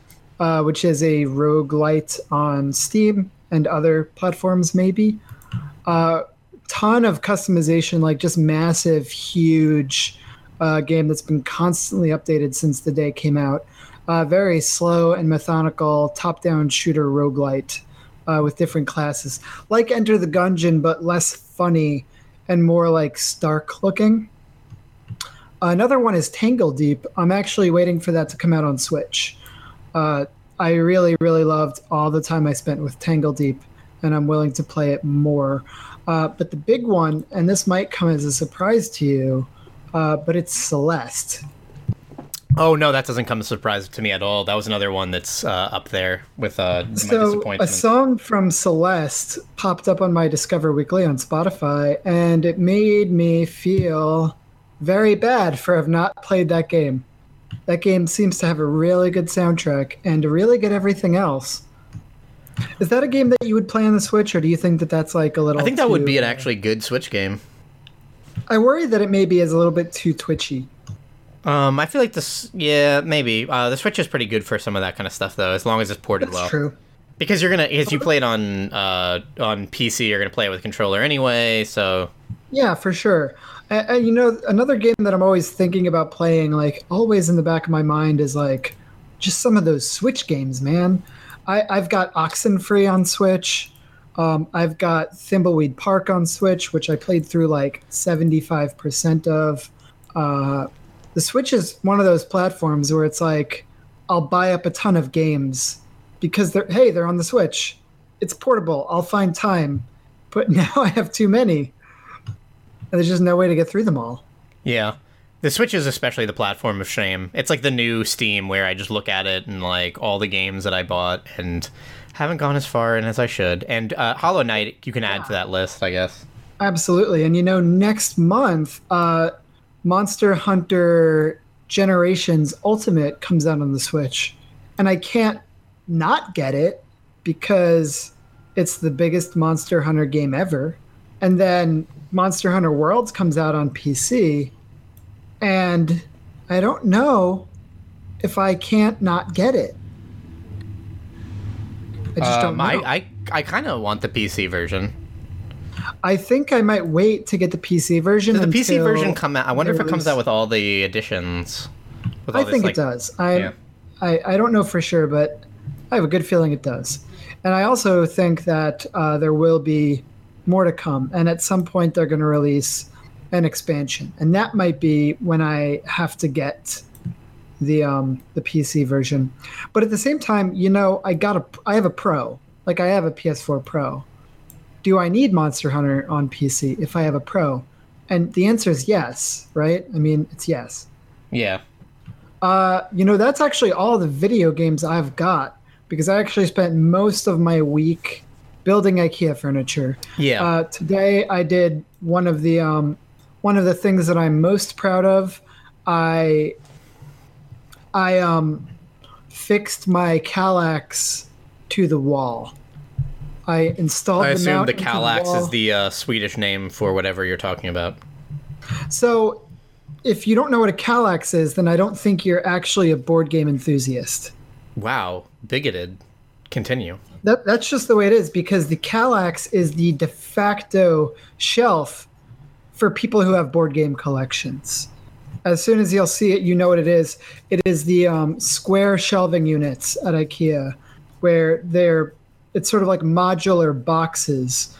uh, which is a roguelite on steam and other platforms maybe. Uh, ton of customization, like just massive, huge uh, game that's been constantly updated since the day came out. Uh, very slow and methodical top-down shooter roguelite uh, with different classes, like Enter the Gungeon, but less funny and more like Stark looking. Another one is Tangledeep. I'm actually waiting for that to come out on Switch. Uh, I really, really loved all the time I spent with Tangledeep, and I'm willing to play it more. Uh, but the big one, and this might come as a surprise to you, uh, but it's Celeste. Oh no, that doesn't come as a surprise to me at all. That was another one that's uh, up there with uh, so a song from Celeste popped up on my Discover Weekly on Spotify, and it made me feel very bad for have not played that game. That game seems to have a really good soundtrack and to really get everything else. Is that a game that you would play on the Switch, or do you think that that's like a little? I think that too, would be an actually good Switch game. I worry that it maybe is a little bit too twitchy. Um, I feel like this, yeah, maybe. Uh, the Switch is pretty good for some of that kind of stuff, though, as long as it's ported that's well. True. Because you're gonna, as you play it on uh, on PC, you're gonna play it with a controller anyway. So. Yeah, for sure. And, and you know, another game that I'm always thinking about playing, like always in the back of my mind, is like just some of those Switch games, man. I, I've got Oxenfree on Switch. Um, I've got Thimbleweed Park on Switch, which I played through like 75% of. Uh, the Switch is one of those platforms where it's like, I'll buy up a ton of games because they're, hey, they're on the Switch. It's portable. I'll find time. But now I have too many. And there's just no way to get through them all. Yeah. The Switch is especially the platform of shame. It's like the new Steam where I just look at it and like all the games that I bought and haven't gone as far in as I should. And uh, Hollow Knight, you can add yeah. to that list, I guess. Absolutely. And you know, next month, uh, Monster Hunter Generations Ultimate comes out on the Switch. And I can't not get it because it's the biggest Monster Hunter game ever. And then Monster Hunter Worlds comes out on PC and I don't know if I can't not get it. I just um, don't know. I, I, I kind of want the PC version. I think I might wait to get the PC version. Does the PC version come out? I wonder if it comes out with all the additions. I this, think like, it does. I, yeah. I I don't know for sure, but I have a good feeling it does. And I also think that uh, there will be more to come. And at some point, they're going to release an expansion, and that might be when I have to get the um the PC version. But at the same time, you know, I got a I have a Pro, like I have a PS4 Pro. Do I need Monster Hunter on PC if I have a Pro? And the answer is yes, right? I mean, it's yes. Yeah. Uh, you know, that's actually all the video games I've got because I actually spent most of my week building IKEA furniture. Yeah. Uh, today I did one of the um, one of the things that I'm most proud of. I I um fixed my Kallax to the wall. I installed. I the assume the the is the uh, Swedish name for whatever you're talking about. So, if you don't know what a Kallax is, then I don't think you're actually a board game enthusiast. Wow, bigoted. Continue. That, that's just the way it is because the Kallax is the de facto shelf for people who have board game collections. As soon as you'll see it, you know what it is. It is the um, square shelving units at IKEA, where they're it's sort of like modular boxes,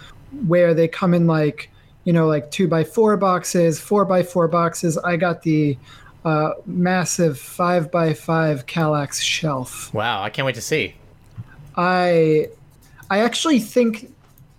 where they come in like you know, like two by four boxes, four by four boxes. I got the uh, massive five by five Kallax shelf. Wow, I can't wait to see. I I actually think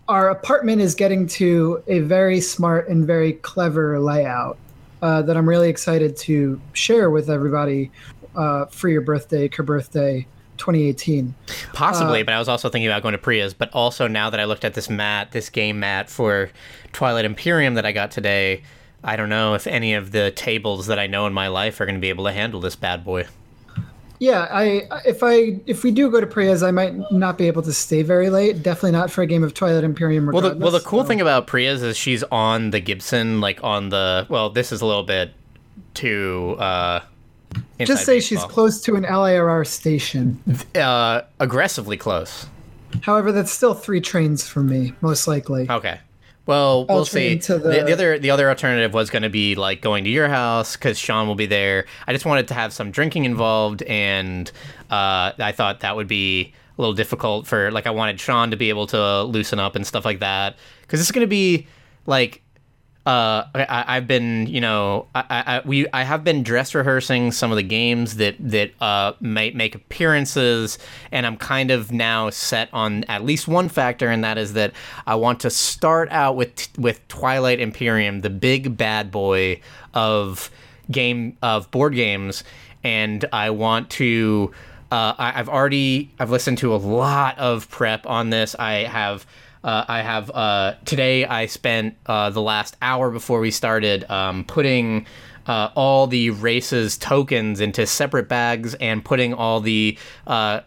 our apartment is getting to a very smart and very clever layout uh, that I'm really excited to share with everybody uh, for your birthday, your birthday 2018. Possibly, uh, but I was also thinking about going to Priya's. But also now that I looked at this mat, this game mat for Twilight Imperium that I got today, I don't know if any of the tables that I know in my life are going to be able to handle this bad boy. Yeah, I if I if we do go to Priya's, I might not be able to stay very late. Definitely not for a game of Twilight Imperium. Well, the, well, the cool so. thing about Priya's is she's on the Gibson, like on the. Well, this is a little bit too. Uh, Just say baseball. she's close to an LIRR station. Uh, aggressively close. However, that's still three trains from me, most likely. Okay. Well, we'll see. The... The, the... other the other alternative was going to be like going to your house because Sean will be there. I just wanted to have some drinking involved, and uh, I thought that would be a little difficult for like I wanted Sean to be able to loosen up and stuff like that because it's going to be like uh, I, have been, you know, I, I, we, I have been dress rehearsing some of the games that that uh, might make appearances, and I'm kind of now set on at least one factor, and that is that I want to start out with with Twilight Imperium, the big bad boy of game of board games, and I want to. Uh, I, I've already I've listened to a lot of prep on this. I have uh, I have uh, today. I spent uh, the last hour before we started um, putting uh, all the races tokens into separate bags and putting all the uh,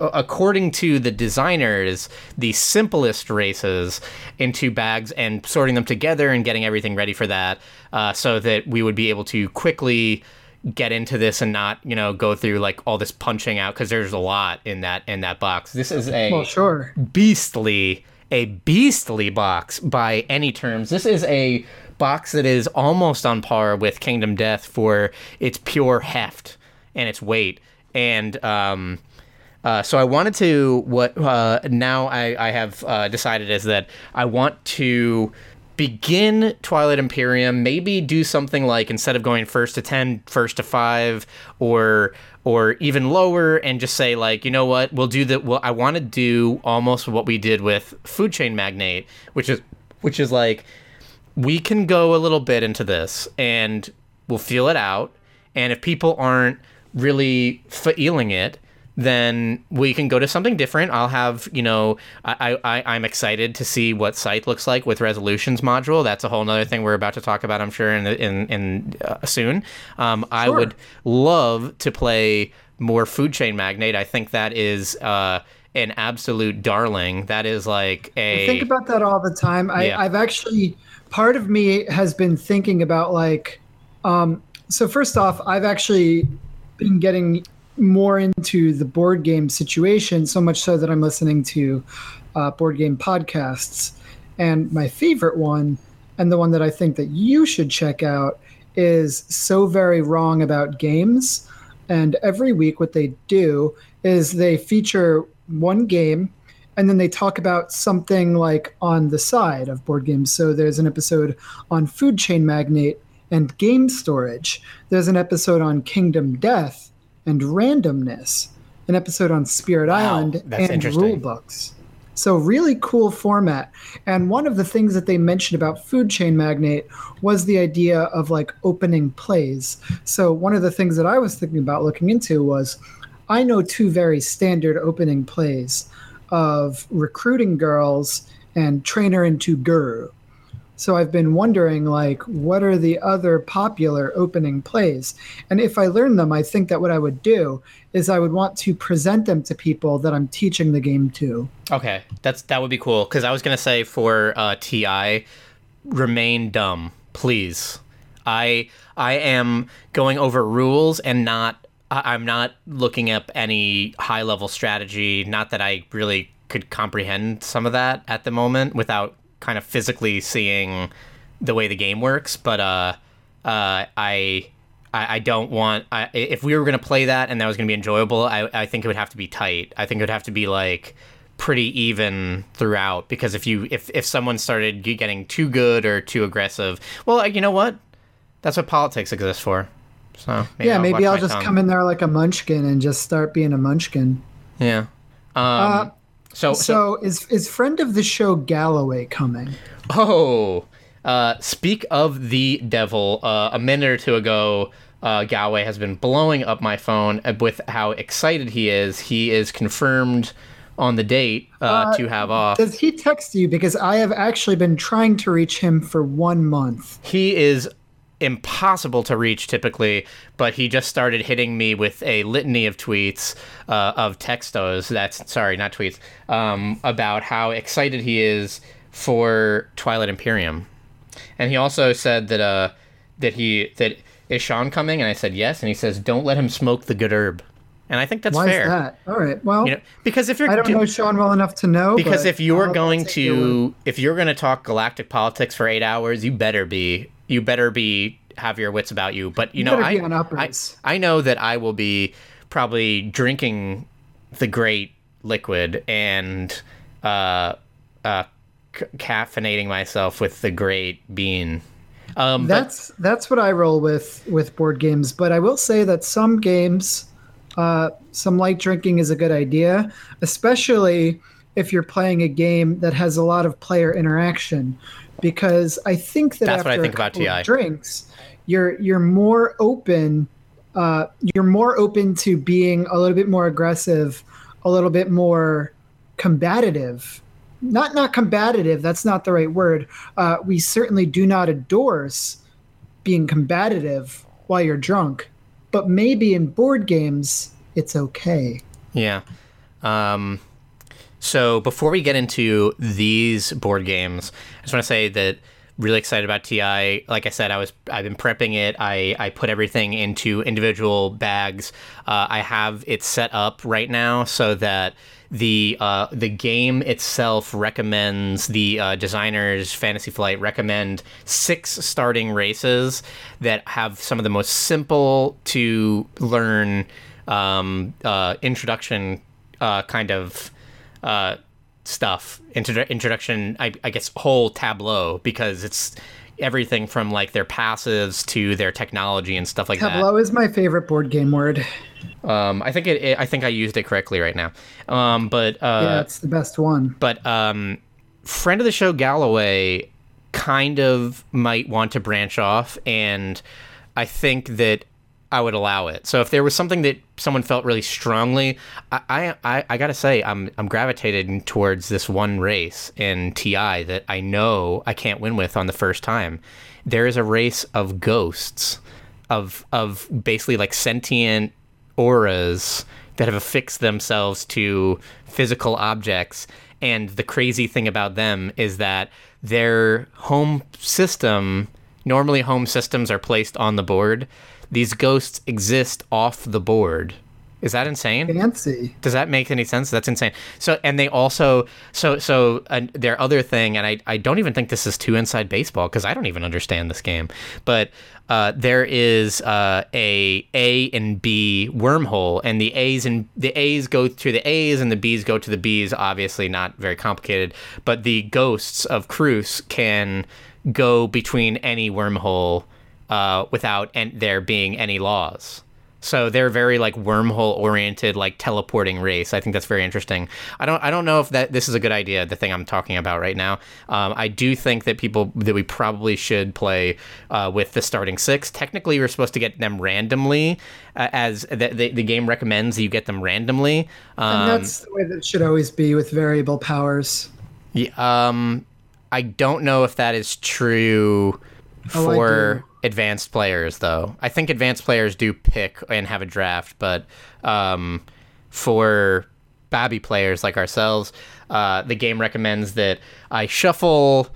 according to the designers, the simplest races into bags and sorting them together and getting everything ready for that, uh, so that we would be able to quickly get into this and not you know go through like all this punching out because there's a lot in that in that box. This is a well, sure. beastly a beastly box by any terms. This is a box that is almost on par with kingdom death for its pure heft and its weight. And um uh, so I wanted to what uh, now I, I have uh, decided is that I want to begin Twilight Imperium, maybe do something like instead of going first to 10, first to 5 or or even lower and just say like, you know what, we'll do that well I want to do almost what we did with Food Chain Magnate, which is which is like we can go a little bit into this and we'll feel it out and if people aren't really feeling it, then we can go to something different. I'll have, you know, I, I, I'm excited to see what Scythe looks like with resolutions module. That's a whole nother thing we're about to talk about, I'm sure, in, in, in uh, soon. Um, sure. I would love to play more Food Chain Magnate. I think that is, uh, an absolute darling. That is like a. I think about that all the time. I, yeah. I've actually, part of me has been thinking about like, um, so first off, I've actually been getting more into the board game situation, so much so that I'm listening to uh, board game podcasts. And my favorite one, and the one that I think that you should check out, is So Very Wrong About Games. And every week, what they do is they feature one game and then they talk about something like on the side of board games. So there's an episode on Food Chain Magnate and game storage. There's an episode on Kingdom Death and randomness, an episode on Spirit wow, Island, and rule books. So really cool format. And one of the things that they mentioned about Food Chain Magnate was the idea of like opening plays. So one of the things that I was thinking about looking into was I know two very standard opening plays of recruiting girls and trainer into guru. So I've been wondering, like, what are the other popular opening plays? And if I learn them, I think that what I would do is I would want to present them to people that I'm teaching the game to. Okay, that's that would be cool. Because I was gonna say for uh, TI, remain dumb, please. I I am going over rules and not. I'm not looking up any high level strategy. Not that I really could comprehend some of that at the moment without kind of physically seeing the way the game works, but uh, uh, I, I, I don't want. I, if we were gonna play that and that was gonna be enjoyable, I, I think it would have to be tight. I think it would have to be like pretty even throughout because if you if if someone started getting too good or too aggressive, well, you know what? That's what politics exists for. So maybe yeah, I'll maybe I'll just tongue. come in there like a munchkin and just start being a munchkin. Yeah. Um, uh, so, so, so is is friend of the show Galloway coming? Oh, uh, speak of the devil. Uh, a minute or two ago, uh, Galloway has been blowing up my phone with how excited he is. He is confirmed on the date uh, uh, to have off. Does he text you? Because I have actually been trying to reach him for one month. He is impossible to reach typically, but he just started hitting me with a litany of tweets uh, of textos. That's sorry, not tweets. Um, about how excited he is for Twilight Imperium, and he also said that uh, that he that is Sean coming, and I said yes, and he says don't let him smoke the good herb. And I think that's Why fair. Is that? All right. Well, you know, because if you're, I don't do, know Sean well enough to know. Because if you're going to, if you're going to talk galactic politics for eight hours, you better be you better be have your wits about you. But you, you know, I, I, I know that I will be probably drinking the great liquid and uh, uh, c- caffeinating myself with the great bean. Um, that's but, that's what I roll with with board games. But I will say that some games, uh, some light drinking is a good idea, especially if you're playing a game that has a lot of player interaction because I think that that's after what I think about TI. drinks, you're you're more open. Uh, you're more open to being a little bit more aggressive, a little bit more combative. Not not combative. That's not the right word. Uh, we certainly do not endorse being combative while you're drunk, but maybe in board games it's okay. Yeah. Um, so before we get into these board games, I just want to say that really excited about TI. Like I said, I was I've been prepping it. I I put everything into individual bags. Uh, I have it set up right now so that the uh, the game itself recommends the uh, designers Fantasy Flight recommend six starting races that have some of the most simple to learn um, uh, introduction uh, kind of uh, stuff Introdu- introduction I, I guess whole tableau because it's everything from like their passives to their technology and stuff like tableau that. tableau is my favorite board game word. Um, I think it, it, I think I used it correctly right now. Um, but uh, yeah it's the best one. but um, friend of the show Galloway kind of might want to branch off and I think that I would allow it. So if there was something that someone felt really strongly, I I, I gotta say I'm I'm gravitated towards this one race in TI that I know I can't win with on the first time. There is a race of ghosts, of of basically like sentient auras that have affixed themselves to physical objects. And the crazy thing about them is that their home system normally home systems are placed on the board these ghosts exist off the board. Is that insane? Fancy. Does that make any sense? That's insane. So, and they also, so, so uh, their other thing, and I, I don't even think this is too inside baseball because I don't even understand this game, but uh, there is uh, a A and B wormhole, and the A's and the A's go to the A's, and the B's go to the B's. Obviously, not very complicated, but the ghosts of Creuss can go between any wormhole uh, without en- there being any laws. So they're very like wormhole oriented, like teleporting race. I think that's very interesting. I don't I don't know if that this is a good idea. The thing I'm talking about right now. Um, I do think that people that we probably should play uh, with the starting six. Technically, you're supposed to get them randomly, uh, as the, the, the game recommends that you get them randomly. Um, and that's the way that should always be with variable powers. Yeah. Um, I don't know if that is true oh, for advanced players, though. I think advanced players do pick and have a draft, but um, for Babby players like ourselves, uh, the game recommends that I shuffle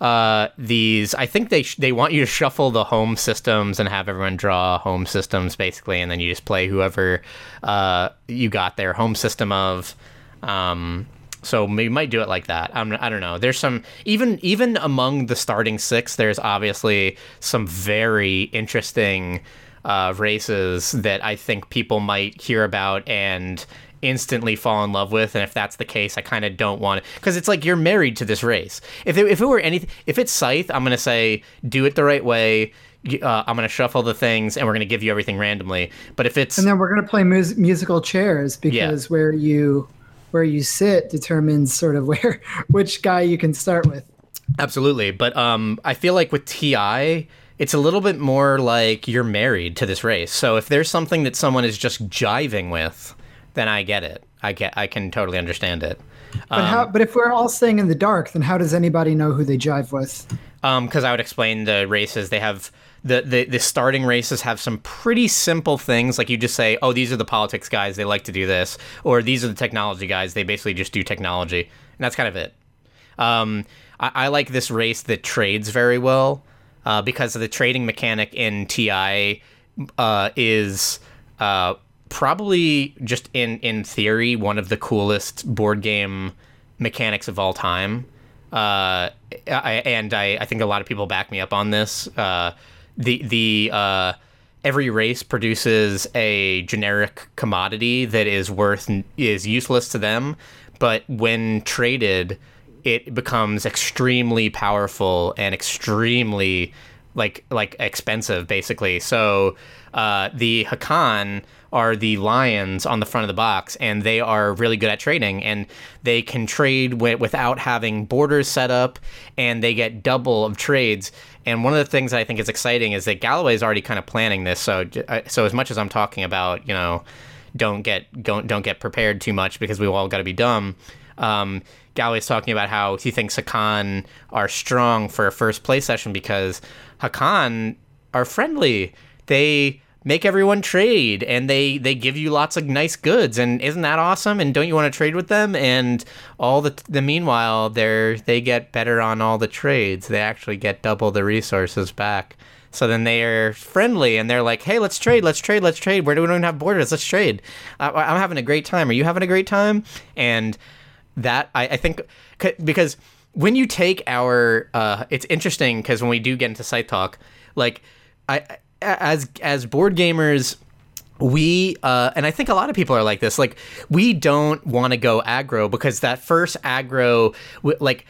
uh, these. I think they sh- they want you to shuffle the home systems and have everyone draw home systems basically, and then you just play whoever uh, you got their home system of. Um, so we might do it like that. I'm, I don't know. There's some even even among the starting six. There's obviously some very interesting uh, races that I think people might hear about and instantly fall in love with and if that's the case i kind of don't want it because it's like you're married to this race if it, if it were anything if it's scythe i'm going to say do it the right way uh, i'm going to shuffle the things and we're going to give you everything randomly but if it's and then we're going to play mus- musical chairs because yeah. where you where you sit determines sort of where which guy you can start with absolutely but um i feel like with ti it's a little bit more like you're married to this race so if there's something that someone is just jiving with then I get it. I get. I can totally understand it. But um, how? But if we're all staying in the dark, then how does anybody know who they jive with? Because um, I would explain the races. They have the, the the starting races have some pretty simple things. Like you just say, "Oh, these are the politics guys. They like to do this," or "These are the technology guys. They basically just do technology." And that's kind of it. Um, I, I, like this race that trades very well uh, because the trading mechanic in TI uh, is. Uh, probably just in in theory one of the coolest board game mechanics of all time. Uh, I, and I, I think a lot of people back me up on this. The the uh, every race produces a generic commodity that is worth is useless to them, but when traded, it becomes extremely powerful and extremely like like expensive, basically. So uh, the Hacan are the lions on the front of the box, and they are really good at trading, and they can trade w- without having borders set up, and they get double of trades. And one of the things I think is exciting is that Galloway is already kind of planning this. So, uh, so as much as I'm talking about, you know, don't get don't don't get prepared too much because we all got to be dumb. Um, Galloway's talking about how he thinks Hacan are strong for a first play session because Hacan are friendly. They make everyone trade and they they give you lots of nice goods and isn't that awesome? And don't you want to trade with them? And all the the meanwhile they're they get better on all the trades. They actually get double the resources back. So then they are friendly and they're like hey let's trade let's trade let's trade. Where do we don't have borders? Let's trade. I, am having a great time. Are you having a great time? And that i, I think because when you take our uh, it's interesting because when we do get into site talk like I as as board gamers we uh, and I think a lot of people are like this. Like we don't want to go aggro because that first aggro, like.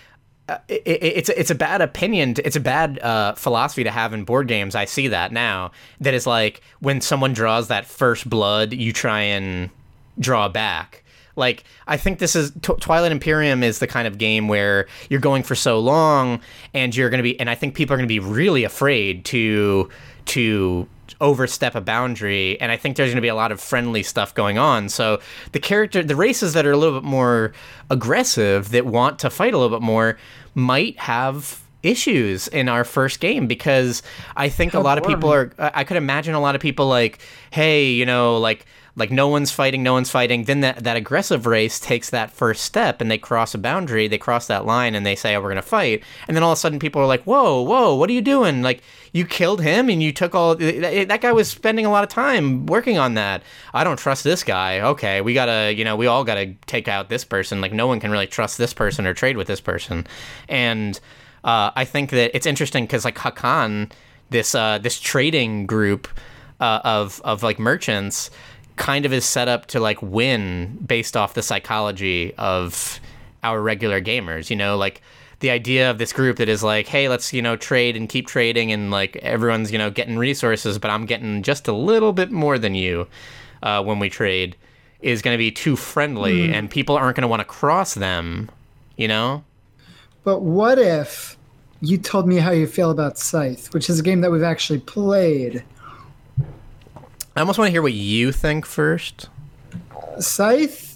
Uh, it, it's it's a bad opinion. It's a bad uh, philosophy to have in board games. I see that now. That is like when someone draws that first blood, you try and draw back. Like I think this is Twilight Imperium is the kind of game where you're going for so long, and you're going to be, and I think people are going to be really afraid to to overstep a boundary and i think there's going to be a lot of friendly stuff going on so the character the races that are a little bit more aggressive that want to fight a little bit more might have issues in our first game because i think How a lot boring. of people are i could imagine a lot of people like hey you know like like no one's fighting, no one's fighting. Then that, that aggressive race takes that first step and they cross a boundary, they cross that line and they say, oh, we're going to fight. And then all of a sudden people are like, whoa, whoa, what are you doing? Like, you killed him and you took all that guy was spending a lot of time working on that. I don't trust this guy. Okay, we got to, you know, we all got to take out this person. Like, no one can really trust this person or trade with this person. And uh, I think that it's interesting because, like, Hacan, this, uh, this trading group, uh, of of like merchants kind of is set up to like win based off the psychology of our regular gamers. You know, like the idea of this group that is like, hey, let's you know trade and keep trading, and like everyone's you know getting resources, but I'm getting just a little bit more than you uh, when we trade, is going to be too friendly, mm. and people aren't going to want to cross them. You know. But what if you told me how you feel about Scythe, which is a game that we've actually played? I almost want to hear what you think first. Scythe.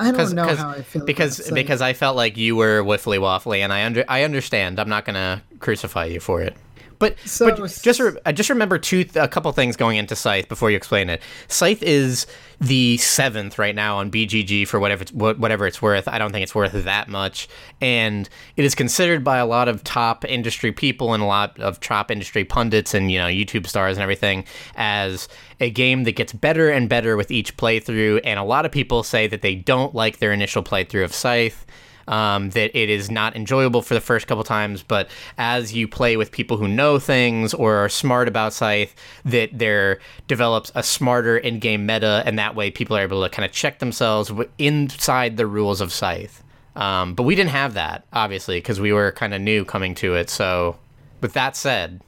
I don't know how I feel because because I felt like you were wiffly waffly, and I under I understand. I'm not gonna crucify you for it. But, so, but just re- just remember two a couple things going into Scythe before you explain it. Scythe is the seventh right now on BGG for whatever it's, whatever it's worth. I don't think it's worth that much, and it is considered by a lot of top industry people and a lot of top industry pundits and you know YouTube stars and everything as a game that gets better and better with each playthrough. And a lot of people say that they don't like their initial playthrough of Scythe Um, that it is not enjoyable for the first couple times, but as you play with people who know things or are smart about Scythe, that there develops a smarter in-game meta, and that way people are able to kind of check themselves inside the rules of Scythe. Um, but we didn't have that, obviously, because we were kind of new coming to it. So, with that said,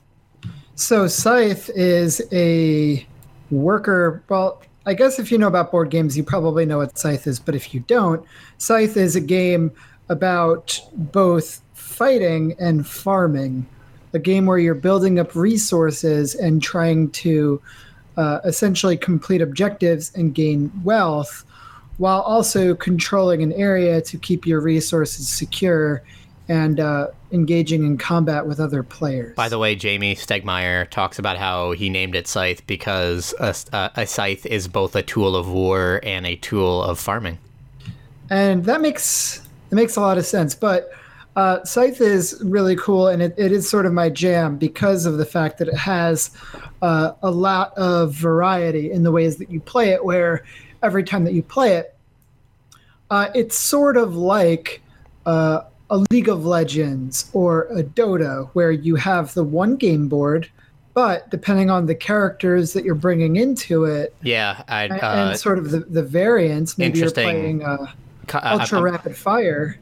so Scythe is a worker. Well, I guess if you know about board games, you probably know what Scythe is. But if you don't, Scythe is a game about both fighting and farming. A game where you're building up resources and trying to uh, essentially complete objectives and gain wealth while also controlling an area to keep your resources secure and uh, engaging in combat with other players. By the way, Jamey Stegmaier talks about how he named it Scythe because a, a, scythe is both a tool of war and a tool of farming. And that makes it makes a lot of sense. But uh, Scythe is really cool, and it, it is sort of my jam because of the fact that it has uh, a lot of variety in the ways that you play it. Where every time that you play it, uh, it's sort of like uh, a League of Legends or a Dota where you have the one game board, but depending on the characters that you're bringing into it, yeah, uh, and sort of the, the variants, maybe you're playing uh, Ultra I'm, Rapid Fire.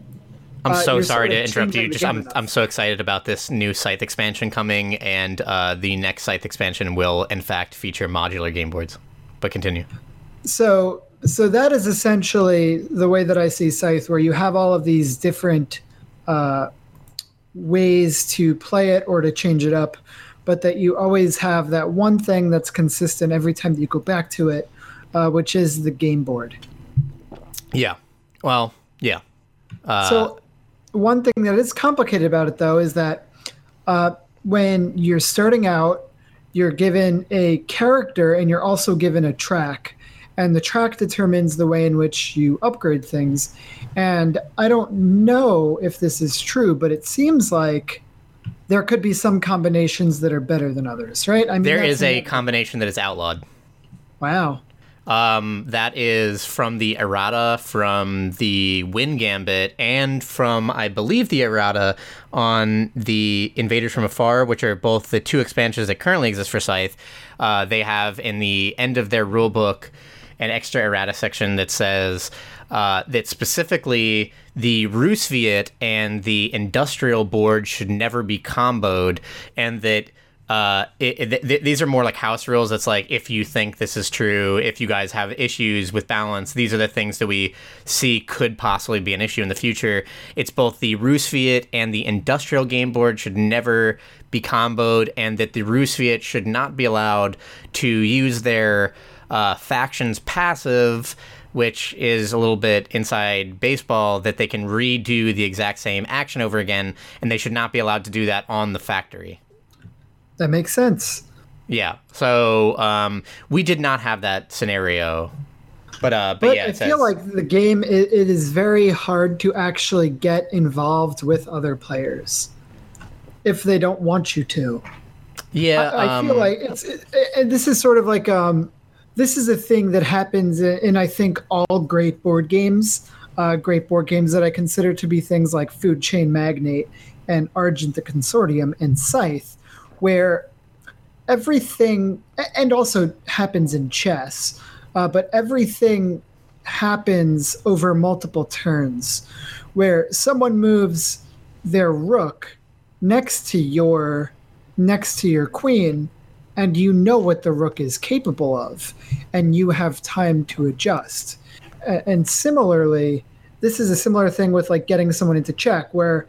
I'm uh, so sorry to interrupt you. Just I'm, I'm so excited about this new Scythe expansion coming, and uh, the next Scythe expansion will, in fact, feature modular game boards. But continue. So, so that is essentially the way that I see Scythe, where you have all of these different uh, ways to play it or to change it up, but that you always have that one thing that's consistent every time that you go back to it, uh, which is the game board. Yeah. Well, yeah. Uh, so, one thing that is complicated about it, though, is that uh, when you're starting out, you're given a character and you're also given a track and the track determines the way in which you upgrade things. And I don't know if this is true, but it seems like there could be some combinations that are better than others, right? I mean, there is a combination that is outlawed. Wow. Um, that is from the errata, from the Wind Gambit, and from, I believe, the errata on the Invaders from Afar, which are both the two expansions that currently exist for Scythe. Uh, they have in the end of their rulebook an extra errata section that says uh, that specifically the Rusviet and the industrial board should never be comboed, and that uh, it, th- these are more like house rules. It's like if you think this is true, if you guys have issues with balance, these are the things that we see could possibly be an issue in the future. It's both the Rusviet and the industrial game board should never be comboed, and that the Rusviet should not be allowed to use their uh, factions passive, which is a little bit inside baseball, that they can redo the exact same action over again, and they should not be allowed to do that on the factory. That makes sense. Yeah. So um, we did not have that scenario. But, uh, but, but yeah, I feel like the game it, it is very hard to actually get involved with other players if they don't want you to. Yeah, I, I um, feel like it's it, and this is sort of like um, this is a thing that happens in, I think, all great board games. Uh, great board games that I consider to be things like Food Chain Magnate and Argent the Consortium and Scythe, where everything, and also happens in chess, uh, but everything happens over multiple turns, where someone moves their rook next to your next to your queen and you know what the rook is capable of, and you have time to adjust. And similarly, this is a similar thing with like getting someone into check, where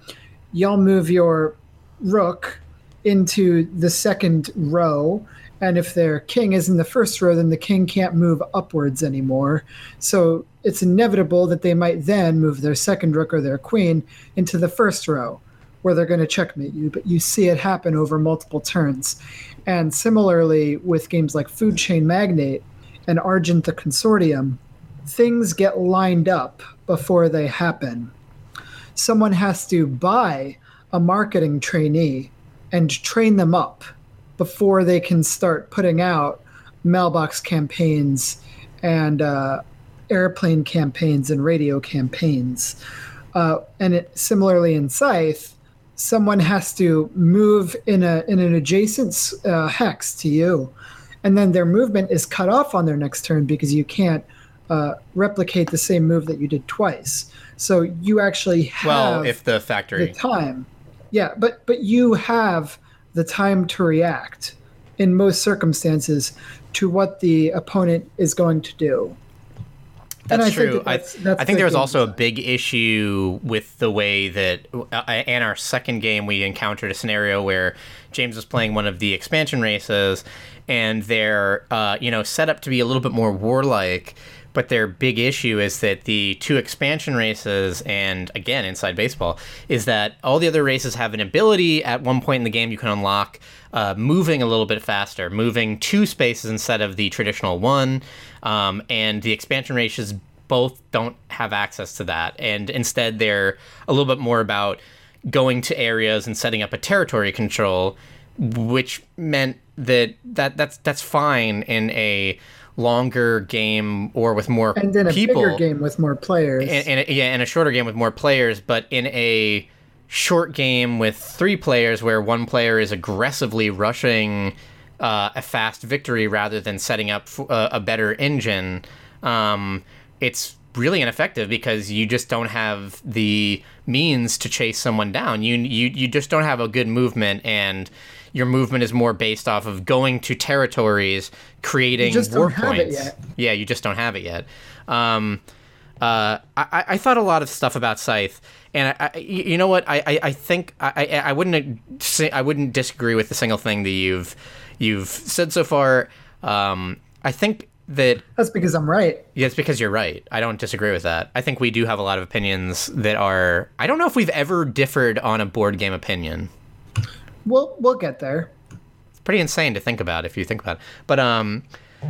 y'all move your rook into the second row, and if their king is in the first row, then the king can't move upwards anymore. So it's inevitable that they might then move their second rook or their queen into the first row, where they're going to checkmate you. But you see it happen over multiple turns. And similarly, with games like Food Chain Magnate and Argent the Consortium, things get lined up before they happen. Someone has to buy a marketing trainee and train them up before they can start putting out mailbox campaigns and uh, airplane campaigns and radio campaigns. uh, and it, similarly in Scythe, someone has to move in a in an adjacent uh, hex to you, and then their movement is cut off on their next turn because you can't uh, replicate the same move that you did twice. So you actually have well, if the factory the time, yeah, but but you have the time to react in most circumstances to what the opponent is going to do. That's I true. Think that that's, that's I, think there was also design. a big issue with the way that uh, in our second game we encountered a scenario where James was playing one of the expansion races, and they're uh, you know set up to be a little bit more warlike. But their big issue is that the two expansion races, and again inside baseball, is that all the other races have an ability at one point in the game you can unlock uh, moving a little bit faster, moving two spaces instead of the traditional one. Um, and the expansion races both don't have access to that. And instead, they're a little bit more about going to areas and setting up a territory control, which meant that, that that's that's fine in a longer game or with more and in a people. bigger game with more players. And, and yeah, in a shorter game with more players, but in a short game with three players where one player is aggressively rushing uh, a fast victory rather than setting up a, uh, a better engine, um, it's really ineffective because you just don't have the means to chase someone down. You you you just don't have a good movement and your movement is more based off of going to territories, creating war points. Yeah, you just don't have it yet. Um, uh, I, I thought a lot of stuff about Scythe, and I, I you know what? I, I, I think I, I wouldn't I wouldn't disagree with the single thing that you've you've said so far. Um, I think that that's because I'm right. Yeah, it's because you're right. I don't disagree with that. I think we do have a lot of opinions that are. I don't know if we've ever differed on a board game opinion. We'll we'll get there. It's pretty insane to think about if you think about it. But um,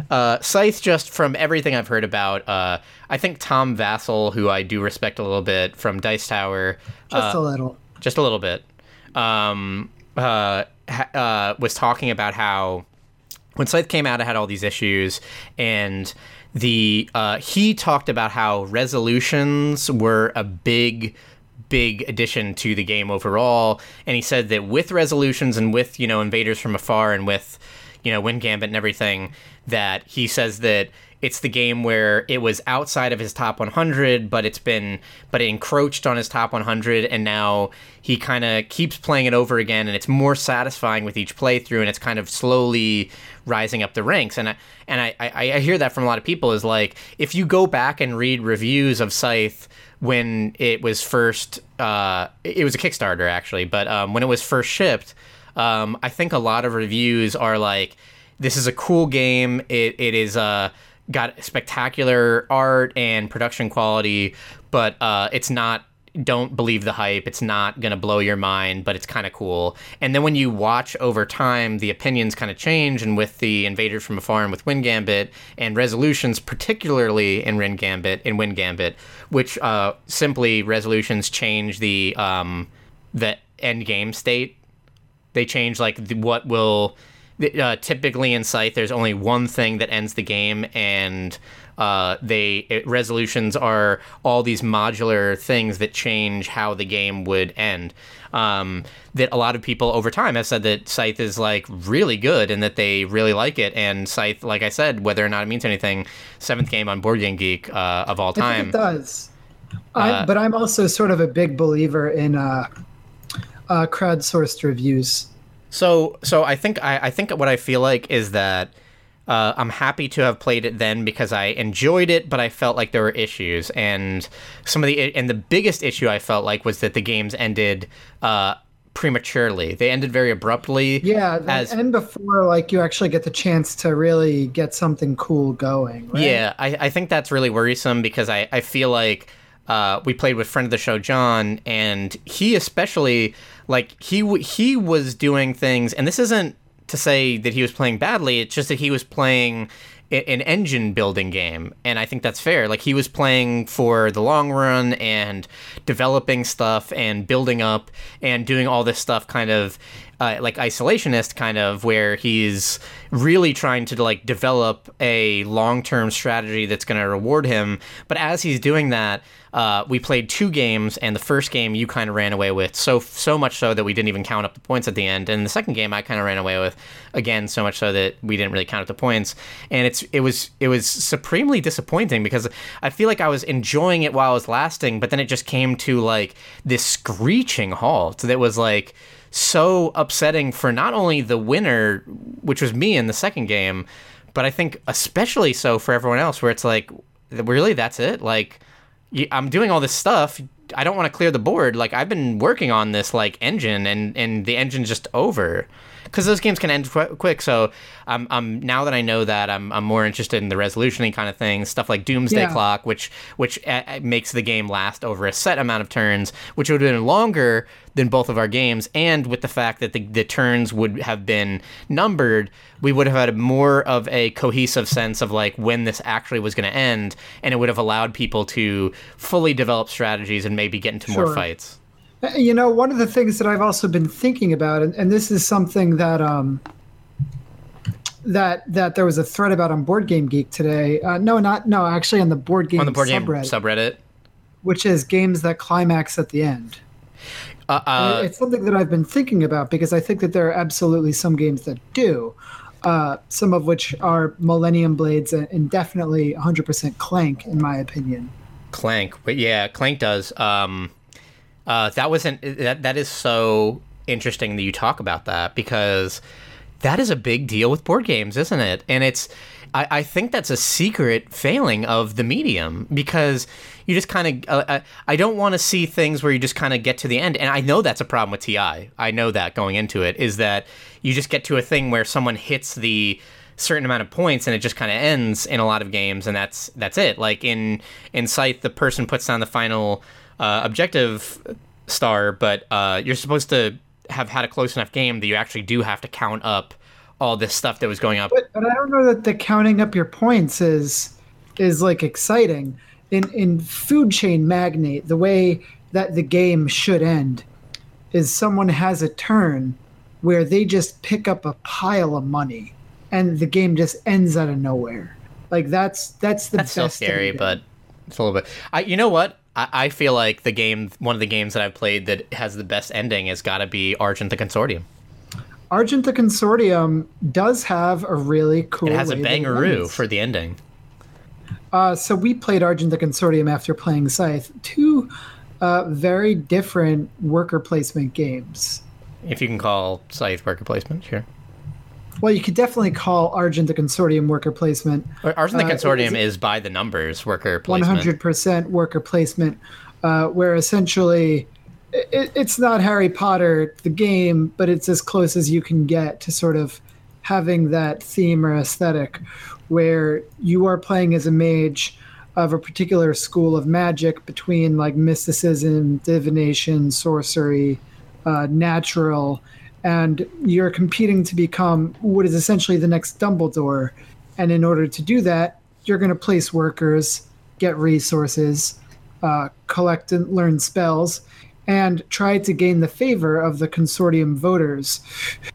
uh, Scythe, just from everything I've heard about, uh, I think Tom Vasel, who I do respect a little bit from Dice Tower, just uh, a little, just a little bit, um, uh, ha- uh, was talking about how when Scythe came out, it had all these issues, and the uh, he talked about how resolutions were a big big addition to the game overall. And he said that with resolutions and with you know invaders from afar and with you know wind gambit and everything that he says that it's the game where it was outside of his top 100 but it's been but it encroached on his top 100 and now he kind of keeps playing it over again and it's more satisfying with each playthrough and it's kind of slowly rising up the ranks and I, and I, I, I hear that from a lot of people is like if you go back and read reviews of Scythe when it was first uh, it was a Kickstarter actually but um, when it was first shipped um, I think a lot of reviews are like this is a cool game. It it is uh got spectacular art and production quality, but uh, it's not. Don't believe the hype. It's not gonna blow your mind, but it's kind of cool. And then when you watch over time, the opinions kind of change. And with the Invaders from Afar and with Wind Gambit and resolutions, particularly in Wind Gambit, in Wind Gambit, which uh, simply resolutions change the um, the end game state. They change like the, what will uh, typically in Scythe, there's only one thing that ends the game, and uh, they it, resolutions are all these modular things that change how the game would end. Um, that a lot of people over time have said that Scythe is like really good and that they really like it. And Scythe, like I said, whether or not it means anything, seventh game on Board Game Geek uh, of all time. it does. I, uh, but I'm also sort of a big believer in uh, uh, crowdsourced reviews. So so I think I, I think what I feel like is that uh, I'm happy to have played it then because I enjoyed it, but I felt like there were issues, and some of the and the biggest issue I felt like was that the games ended uh, prematurely. They ended very abruptly. Yeah, as, end before like you actually get the chance to really get something cool going. Right? Yeah, I, I think that's really worrisome because I I feel like. Uh, we played with friend of the show John, and he especially like he he was doing things, and this isn't to say that he was playing badly. It's just that he was playing an engine building game and i think that's fair like he was playing for the long run and developing stuff and building up and doing all this stuff kind of uh, like isolationist kind of where he's really trying to like develop a long-term strategy that's going to reward him. But as he's doing that uh, we played two games and the first game you kind of ran away with so so much so that we didn't even count up the points at the end. And the second game i kind of ran away with again so much so that we didn't really count up the points. And it's it was it was supremely disappointing because i feel like i was enjoying it while it was lasting but then it just came to like this screeching halt that was like so upsetting for not only the winner, which was me in the second game, but I think especially so for everyone else, where it's like, really, that's it? Like, I'm doing all this stuff. I don't want to clear the board. Like, I've been working on this like engine, and and the engine's just over because those games can end qu- quick. So I'm, I'm now that I know that I'm, I'm more interested in the resolution kind of things, stuff like Doomsday yeah. Clock, which which uh, uh, makes the game last over a set amount of turns, which would have been longer than both of our games, and with the fact that the, the turns would have been numbered, we would have had more of a cohesive sense of like when this actually was going to end, and it would have allowed people to fully develop strategies and maybe get into sure. more fights. Uh, you know, one of the things that I've also been thinking about, and, and this is something that um, that that there was a thread about on Board Game Geek today. Uh, no, not no, actually on the Board Game on the board subreddit, game subreddit, which is games that climax at the end. Uh, uh, it's something that I've been thinking about because I think that there are absolutely some games that do. Uh, some of which are Millennium Blades and, and definitely 100% Clank, in my opinion. Clank, but yeah, Clank does. Um, uh, that wasn't that. That is so interesting that you talk about that because that is a big deal with board games, isn't it? And it's I, I think that's a secret failing of the medium because you just kind of uh, uh, I don't want to see things where you just kind of get to the end, and I know that's a problem with TI. I know that going into it is that you just get to a thing where someone hits the certain amount of points and it just kind of ends in a lot of games and that's that's it like in in Scythe the person puts down the final uh, objective star, but uh, you're supposed to have had a close enough game that you actually do have to count up all this stuff that was going up. But, but I don't know that the counting up your points is is like exciting. In in Food Chain Magnate, the way that the game should end is someone has a turn where they just pick up a pile of money and the game just ends out of nowhere. Like that's that's the that's best. so scary, but it's a little bit. I you know what? I, I feel like the game, one of the games that I've played that has the best ending has got to be Argent the Consortium. Argent the Consortium does have a really cool. It has a bangaroo for the ending. Uh, so we played Argent the Consortium after playing Scythe. Two uh, very different worker placement games. If you can call Scythe worker placement, sure. Well, you could definitely call Argent the Consortium worker placement. Argent the uh, Consortium uh, is by the numbers worker placement. 100% worker placement, uh, where essentially it, it's not Harry Potter, the game, but it's as close as you can get to sort of having that theme or aesthetic where you are playing as a mage of a particular school of magic between like mysticism, divination, sorcery, uh, natural and you're competing to become what is essentially the next Dumbledore. And in order to do that, you're going to place workers, get resources, uh, collect and learn spells, and try to gain the favor of the consortium voters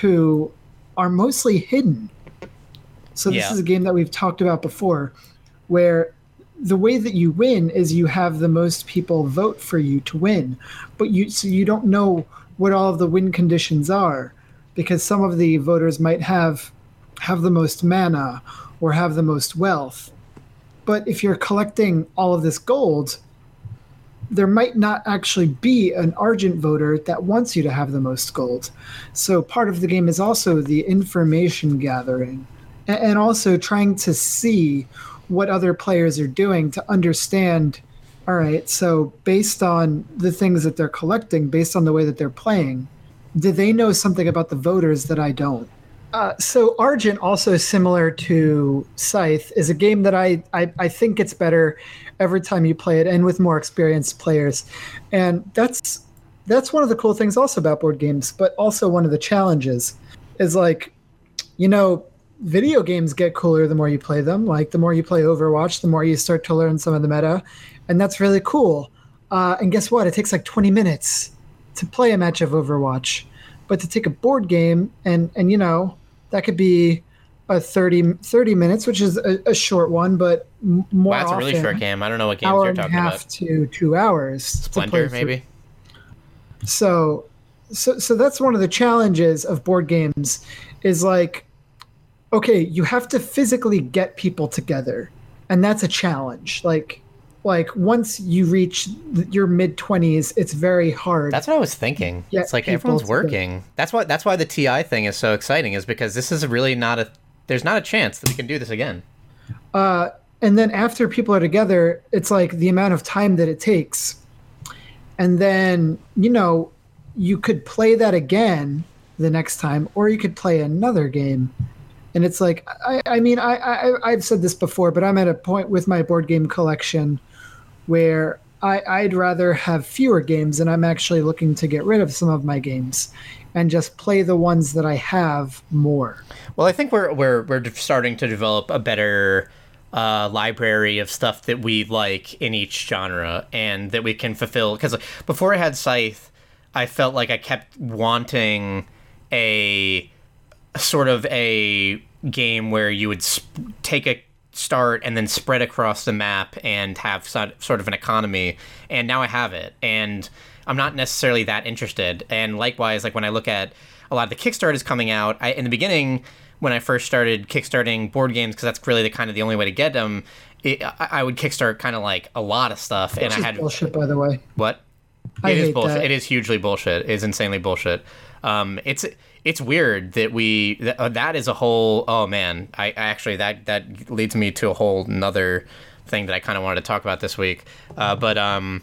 who are mostly hidden. So, this yeah. is a game that we've talked about before, where the way that you win is you have the most people vote for you to win, but you so you don't know what all of the win conditions are because some of the voters might have have the most mana or have the most wealth. But if you're collecting all of this gold there might not actually be an argent voter that wants you to have the most gold. So part of the game is also the information gathering and also trying to see what other players are doing to understand all right, so based on the things that they're collecting, based on the way that they're playing, do they know something about the voters that I don't? Uh, so Argent, also similar to Scythe, is a game that I, I I think gets better every time you play it, and with more experienced players, and that's that's one of the cool things also about board games, but also one of the challenges is like, you know, video games get cooler the more you play them. Like the more you play Overwatch, the more you start to learn some of the meta, and that's really cool. Uh, and guess what? It takes like 20 minutes to play a match of Overwatch. but to take a board game and and you know that could be a 30, 30 minutes, which is a, a short one, but m- more Wow, that's a often, really short game. I don't know what games you're a talking half about. to two hours. Splendor, maybe. So, so, so that's one of the challenges of board games, is like, okay, you have to physically get people together, and that's a challenge. Like, like once you reach your mid twenties, it's very hard. That's what I was thinking. It's like everyone's working. That's why. That's why the TI thing is so exciting. Is because this is really not a. There's not a chance that we can do this again. uh, and then after people are together, it's like the amount of time that it takes, and then you know, you could play that again the next time, or you could play another game. And it's like, I, I mean, I, I, I've said this before, but I'm at a point with my board game collection where I, I'd rather have fewer games, and I'm actually looking to get rid of some of my games and just play the ones that I have more. Well, I think we're we're we're starting to develop a better uh, library of stuff that we like in each genre, and that we can fulfill. Because before I had Scythe, I felt like I kept wanting a sort of a game where you would sp- take a start and then spread across the map and have sort of an economy and now i have it and i'm not necessarily that interested and likewise like when i look at a lot of the kickstarters coming out I, in the beginning when i first started kickstarting board games because that's really the kind of the only way to get them it, I, I would kickstart kind of like a lot of stuff and Which i had bullshit, by the way. what? I It is bullshit. that. It is hugely bullshit. It is insanely bullshit. Um, it's it's weird that we that, uh, that is a whole. Oh man, I, I actually that that leads me to a whole another thing that I kind of wanted to talk about this week. Uh, but um,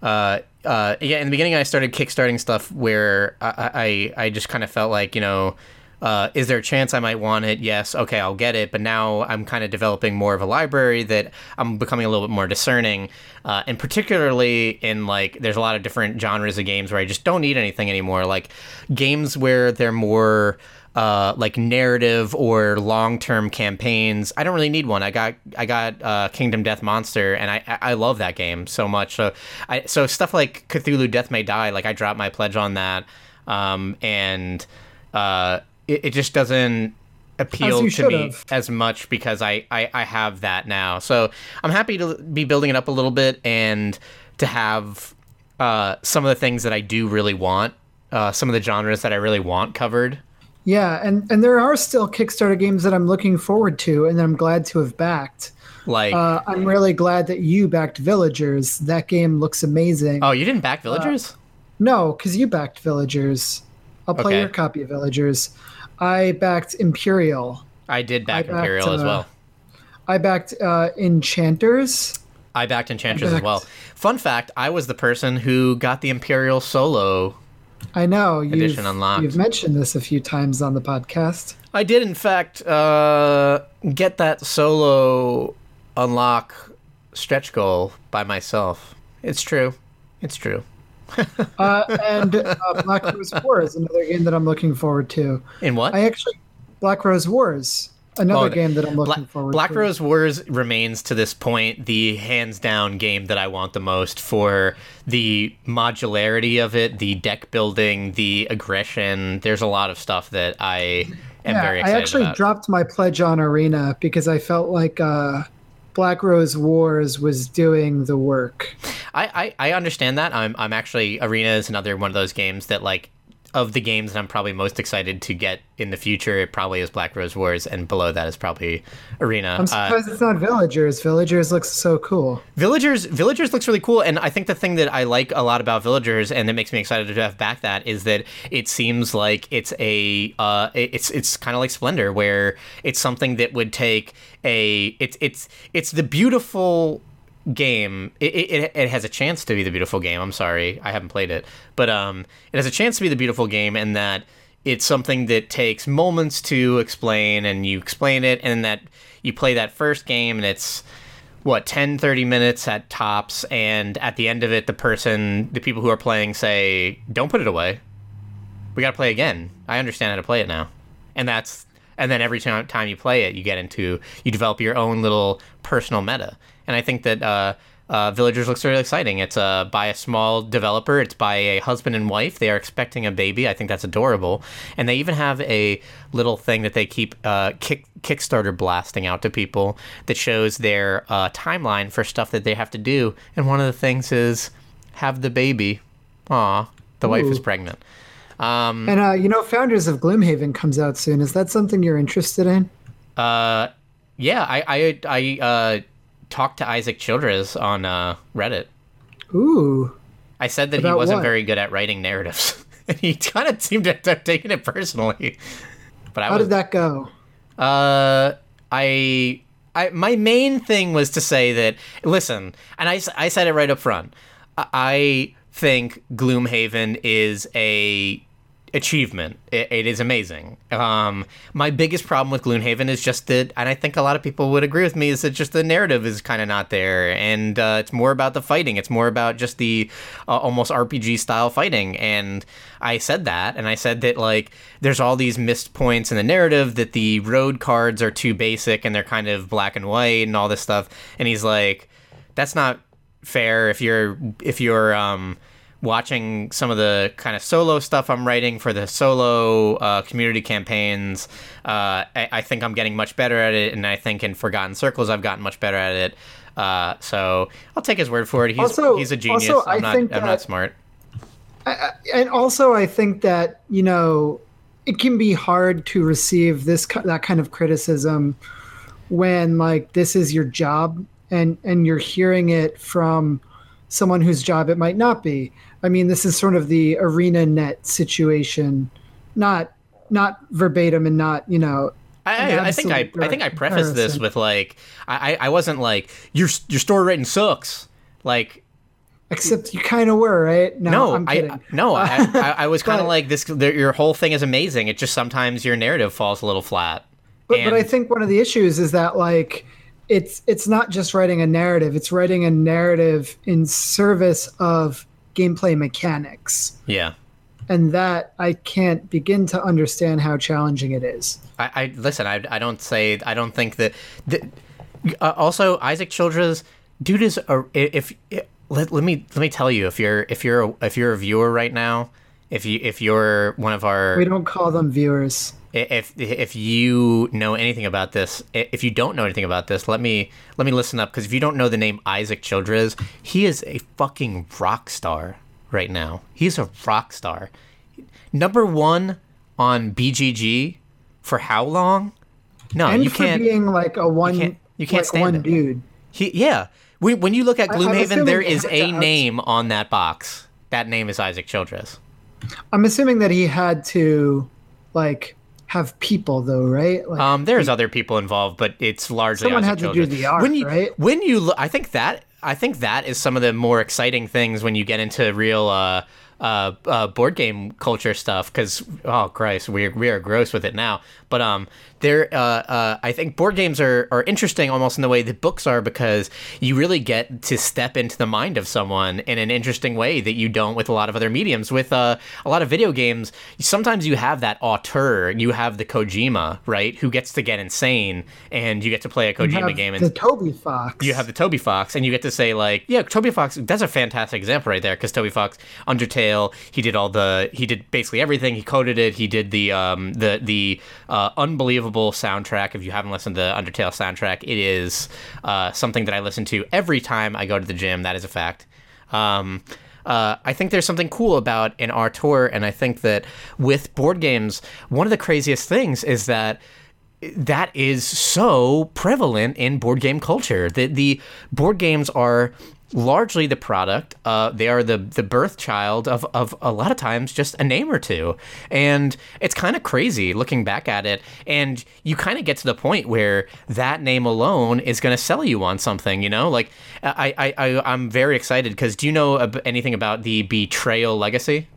uh, uh, yeah, in the beginning, I started kickstarting stuff where I I, I just kind of felt like you know. Uh, is there a chance I might want it? Yes. Okay, I'll get it. But now I'm kind of developing more of a library that I'm becoming a little bit more discerning, uh, and particularly in like there's a lot of different genres of games where I just don't need anything anymore. Like games where they're more uh, like narrative or long-term campaigns. I don't really need one. I got I got uh, Kingdom Death Monster, and I I love that game so much. So I so stuff like Cthulhu Death May Die, like I dropped my pledge on that, um, and uh, it, it just doesn't appeal to me should've. as much because I, I I have that now. So I'm happy to be building it up a little bit and to have uh, some of the things that I do really want, uh, some of the genres that I really want covered. Yeah, and and there are still Kickstarter games that I'm looking forward to, and that I'm glad to have backed. Like, Uh, I'm really glad that you backed Villagers. That game looks amazing. oh, you didn't back Villagers? No, because you backed Villagers. I'll play Okay. your copy of Villagers. I backed Empyreal. I did back backed, Empyreal as uh, well. I backed uh, Enchanters. I backed Enchanters as backed- well. Fun fact: I was the person who got the Empyreal solo. I know you've, Edition unlocked. you've mentioned this a few times on the podcast. I did, in fact, uh, get that solo unlock stretch goal by myself. It's true. It's true. Uh, and uh, Black Rose War is another game that I'm looking forward to. In what? I actually Black Rose Wars, another Oh, game that I'm looking Bla- forward Black to. Rose Wars remains to this point the hands down game that I want the most for the modularity of it, the deck building, the aggression. There's a lot of stuff that I am yeah, very I actually about. dropped my pledge on Arena because I felt like uh, Black Rose Wars was doing the work. I, I, I understand that. I'm I'm actually Arena is another one of those games that like of the games that I'm probably most excited to get in the future. It probably is Black Rose Wars, and below that is probably Arena. I'm Uh, surprised it's not Villagers. Villagers looks so cool. Villagers Villagers looks really cool, and I think the thing that I like a lot about Villagers, and that makes me excited to have back that, is that it seems like it's a uh, it's it's kind of like Splendor, where it's something that would take a it's it's it's the beautiful game. It, it it has a chance to be the beautiful game. I'm sorry, I haven't played it, but um, it has a chance to be the beautiful game, and that it's something that takes moments to explain, and you explain it, and that you play that first game, and it's what 10 30 minutes at tops and at the end of it the person the people who are playing say don't put it away we gotta play again i understand how to play it now and that's and then every time you play it you get into you develop your own little personal meta and i think that uh, uh, Villagers looks really exciting. It's uh, by a small developer. It's by a husband and wife. They are expecting a baby. I think that's adorable. And they even have a little thing that they keep uh, kick, Kickstarter blasting out to people that shows their uh, timeline for stuff that they have to do. And one of the things is have the baby. Aw, the wife is pregnant. Um, And uh, you know, Founders of Gloomhaven comes out soon. Is that something you're interested in? uh, yeah, I I, I uh, talked to Isaac Childress on uh, Reddit. Ooh. I said that he wasn't what? very good at writing narratives. and he kind of seemed to have taken it personally. But I How was did that go? uh I I my main thing was to say that listen, and I, I said it right up front. I think Gloomhaven is a achievement. It, it is amazing. Um, my biggest problem with Gloomhaven is just that, and I think a lot of people would agree with me, is that just the narrative is kind of not there, and uh, it's more about the fighting. It's more about just the uh, almost RPG style fighting. And I said that, and I said that like there's all these missed points in the narrative that the road cards are too basic and they're kind of black and white and all this stuff. And he's like, that's not fair if you're if you're um watching some of the kind of solo stuff I'm writing for the solo uh, community campaigns. Uh, I, I think I'm getting much better at it, and I think in Forgotten Circles I've gotten much better at it. Uh, so I'll take his word for it. He's Also- he's a genius. also, I'm not think I'm not smart. and also I think that you know it can be hard to receive this that kind of criticism when like this is your job and and you're hearing it from someone whose job it might not be. I mean, this is sort of the ArenaNet situation, not not verbatim and not you know. I, I, I think I, I think I prefaced this with like I, I wasn't like your your story writing sucks. Like Except you kind of were right. No, no, I'm I no, I, I, I was kind of like this. the- Your whole thing is amazing. It just sometimes your narrative falls a little flat. But, but I think one of the issues is that like it's it's not just writing a narrative; it's writing a narrative in service of gameplay mechanics, Yeah, and that I can't begin to understand how challenging it is. I, I listen. I, I don't say. I don't think that. that uh, also, Isaac Childress, dude is a if. let, let me let me tell you if you're if you're a, if you're a viewer right now if you if you're one of our We don't call them viewers. if if you know anything about this, if you don't know anything about this, let me let me listen up because if you don't know the name Isaac Childress, he is a fucking rock star right now. He's a rock star. Number one on BGG for how long? No, and you can't. being like a one, can't- you can't like stand one it. dude. He, yeah. When, when you look at Gloomhaven, there is a name on that box. That name is Isaac Childress. I'm assuming that he had to like have people though, right? Like, Um, there's other people involved, but it's largely Someone had to do the art, when you, right? When you, look, I think that I think that is some of the more exciting things when you get into real uh, uh, uh, board game culture stuff. Because oh Christ, we we are gross with it now. But um, there, uh, uh, I think board games are are interesting almost in the way that books are because you really get to step into the mind of someone in an interesting way that you don't with a lot of other mediums. With uh, a lot of video games, sometimes you have that auteur, you have the Kojima, right, who gets to get insane, and you get to play a Kojima game and the Toby Fox. you have the Toby Fox, and you get to say like, yeah, Toby Fox. That's a fantastic example right there because Toby Fox, Undertale, he did all the, he did basically everything. He coded it. He did the um the the uh, unbelievable soundtrack. If you haven't listened to the Undertale soundtrack, it is uh, something that I listen to every time I go to the gym. That is a fact. Um, uh, I think there's something cool about an auteur and I think that with board games, one of the craziest things is that that is so prevalent in board game culture. The the board games are largely the product. Uh, they are the the birth child of of a lot of times just a name or two, and it's kind of crazy looking back at it. And you kind of get to the point where that name alone is going to sell you on something. You know, like I I, I I'm very excited because do you know anything about the Betrayal Legacy?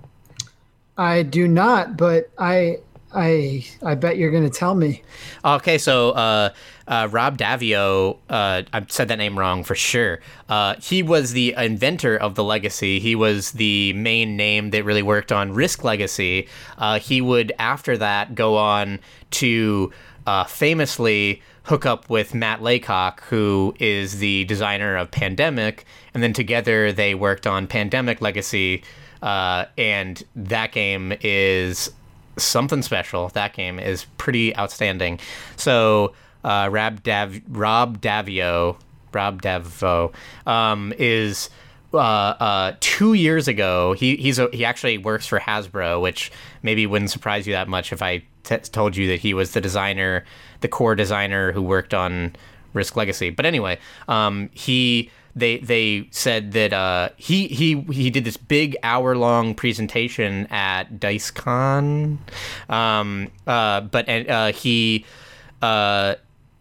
I do not, but I I I bet you're going to tell me. Okay, so uh, uh, Rob Daviau, uh, I said that name wrong for sure. Uh, he was the inventor of the Legacy. He was the main name that really worked on Risk Legacy. Uh, he would, after that, go on to uh, famously hook up with Matt Leacock, who is the designer of Pandemic, and then together they worked on Pandemic Legacy, uh, and that game is something special. That game is pretty outstanding. So uh, Rob, Dav- Rob Daviau, Rob Daviau, um, is. Uh, uh, two years ago, he he's a, he actually works for Hasbro, which maybe wouldn't surprise you that much if I t- told you that he was the designer, the core designer who worked on Risk Legacy. But anyway, um, he they they said that uh, he he he did this big hour long presentation at DiceCon, um, uh, but uh, he uh,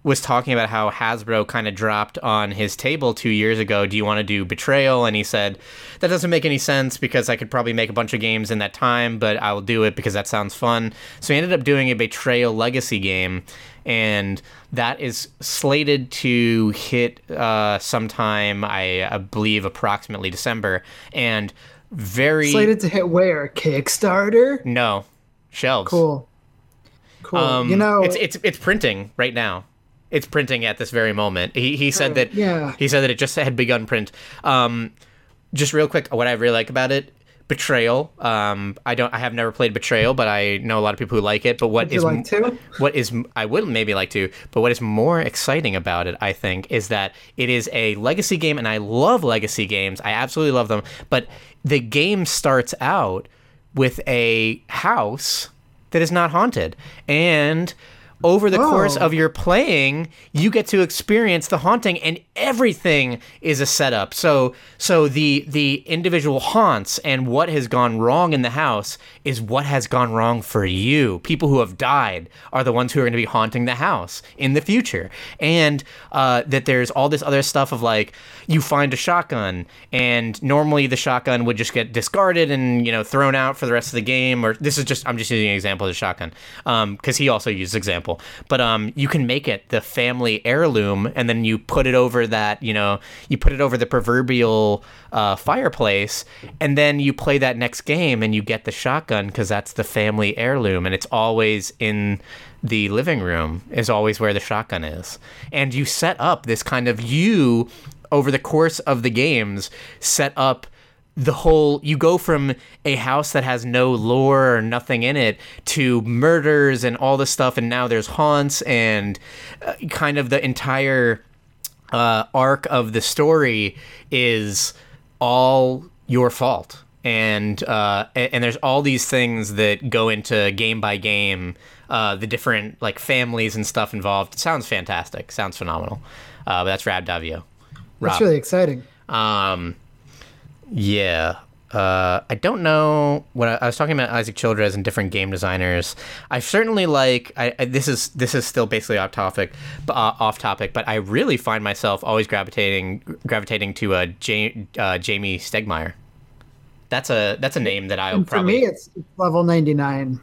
was talking about how Hasbro kind of dropped on his table two years ago. Do you want to do Betrayal? And he said that doesn't make any sense because I could probably make a bunch of games in that time, but I will do it because that sounds fun. So he ended up doing a Betrayal Legacy game, and that is slated to hit uh, sometime, I, I believe, approximately December. And very Slated to hit where? Kickstarter? no shelves. Cool. Cool. Um, you know, it's it's it's printing right now. It's printing at this very moment. He he said that yeah. he said that it just had begun print. Um, just real quick, what I really like about it, Betrayal. Um, I don't I have never played Betrayal, but I know a lot of people who like it. But what is like to? what is I would maybe like to, but what is more exciting about it, I think, is that it is a legacy game, and I love legacy games. I absolutely love them. But the game starts out with a house that is not haunted, and over the course Oh. of your playing, you get to experience the haunting, and everything is a setup. So, so the the individual haunts and what has gone wrong in the house is what has gone wrong for you. People who have died are the ones who are going to be haunting the house in the future, and uh, that there's all this other stuff of like you find a shotgun, and normally the shotgun would just get discarded and you know thrown out for the rest of the game. Or this is just I'm just using an example of the shotgun because he also used example, but um, you can make it the family heirloom, and then you put it over that you know you put it over the proverbial uh, fireplace, and then you play that next game, and you get the shotgun because that's the family heirloom, and it's always in the living room is always where the shotgun is, and you set up this kind of you over the course of the games set up the whole you go from a house that has no lore or nothing in it to murders and all this stuff and now there's haunts and uh, kind of the entire uh, arc of the story is all your fault. And uh, and there's all these things that go into game by game uh, the different like families and stuff involved. It sounds fantastic. Sounds phenomenal. Uh, but that's Rab Daviau. That's really exciting. Um, yeah. Uh, I don't know what I, I was talking about Isaac Childress and different game designers. I certainly like. I, I this is this is still basically off topic, but, uh, off topic. But I really find myself always gravitating gravitating to uh, ja- uh, Jamey Stegmaier. That's a that's a name that I'll And for me, it's level 99.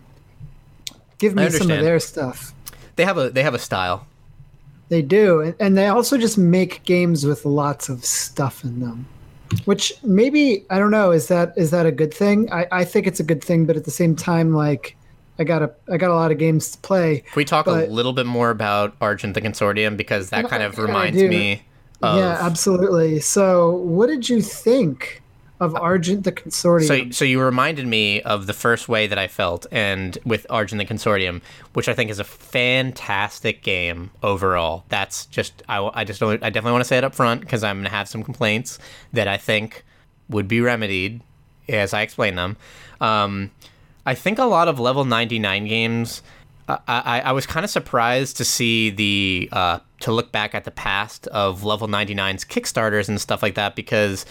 Give me some of their stuff. they have a they have a style. They do. And they also just make games with lots of stuff in them. Which maybe I don't know, is that is that a good thing? I, I think it's a good thing, but at the same time, like I got a I got a lot of games to play. Can we talk But- a little bit more about Argent the Consortium because that kind of reminds me of yeah, absolutely. So what did you think of Argent the Consortium? So, so you reminded me of the first way that I felt, and with Argent the Consortium, which I think is a fantastic game overall. That's just I, I just don't I definitely want to say it up front because I'm gonna have some complaints that I think would be remedied as I explain them. Um, I think a lot of level 99 games. I, I, I was kind of surprised to see the uh, to look back at the past of level 99's Kickstarters and stuff like that because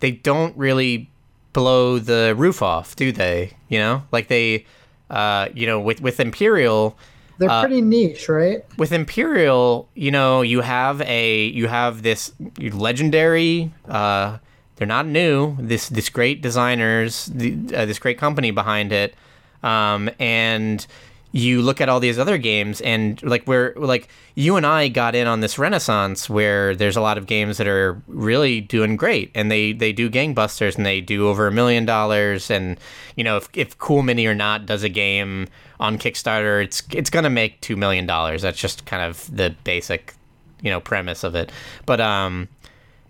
they don't really blow the roof off, do they? You know, like they, uh, you know, with with Empyreal, They're uh, pretty niche, right? with Empyreal, you know, you have a you have this legendary. Uh, they're not new. This this great designers, the, uh, this great company behind it, um, and you look at all these other games and like we're like you and I got in on this renaissance where there's a lot of games that are really doing great and they they do gangbusters and they do over a million dollars and you know if if Cool Mini or not does a game on Kickstarter it's it's going to make 2 million dollars. That's just kind of the basic you know premise of it. But um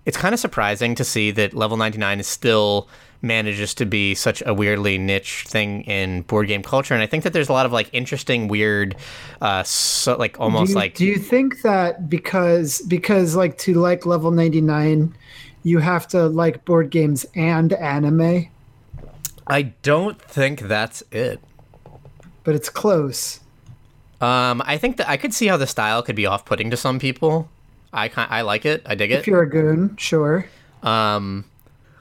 it's kind of surprising to see that level 99 is still manages to be such a weirdly niche thing in board game culture. And i think that there's a lot of like interesting weird uh so like almost do you, like do you think that because because like to like level 99 you have to like board games and anime? I don't think that's it. But it's close. Um i think that i could see how the style could be off-putting to some people. I i like it. I dig it. if you're a goon sure. Um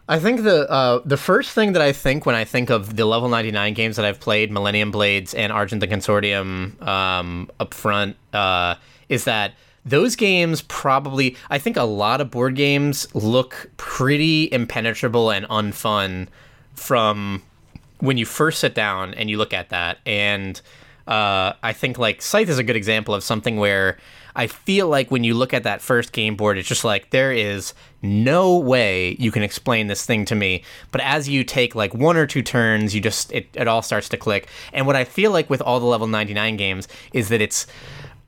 I think the uh, the first thing that I think when I think of the level 99 games that I've played, Millennium Blades and Argent the Consortium um, up front, uh, is that those games probably, I think a lot of board games look pretty impenetrable and unfun from when you first sit down and you look at that. And uh, I think like Scythe is a good example of something where I feel like when you look at that first game board, it's just like there is no way you can explain this thing to me. But as you take like one or two turns, you just it, it all starts to click. And what I feel like with all the level 99 games is that it's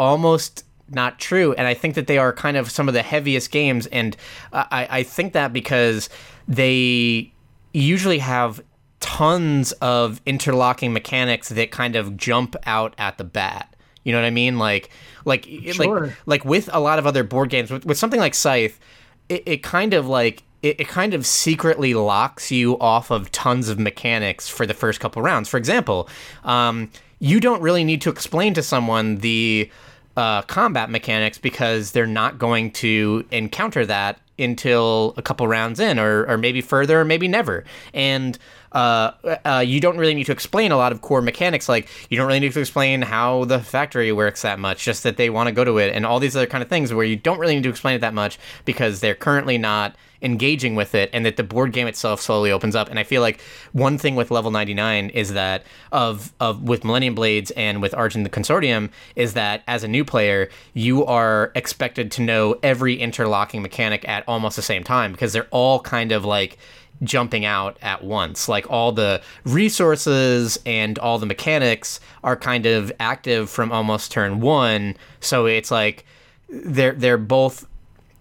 almost not true. And I think that they are kind of some of the heaviest games. And I, I think that because they usually have tons of interlocking mechanics that kind of jump out at the bat. You know what I mean? Like, like, sure. like, like with a lot of other board games, with, with something like Scythe, it, it kind of like it, it, kind of secretly locks you off of tons of mechanics for the first couple rounds. For example, um, you don't really need to explain to someone the uh, combat mechanics because they're not going to encounter that until a couple rounds in, or, or maybe further, or maybe never. And uh, uh, you don't really need to explain a lot of core mechanics. Like you don't really need to explain how the factory works that much. Just that they want to go to it, and all these other kind of things where you don't really need to explain it that much because they're currently not engaging with it and that the board game itself slowly opens up and i feel like one thing with level 99 is that of of with millennium blades and with argent the consortium is that as a new player you are expected to know every interlocking mechanic at almost the same time because they're all kind of like jumping out at once. Like all the resources and all the mechanics are kind of active from almost turn one. So it's like they're they're both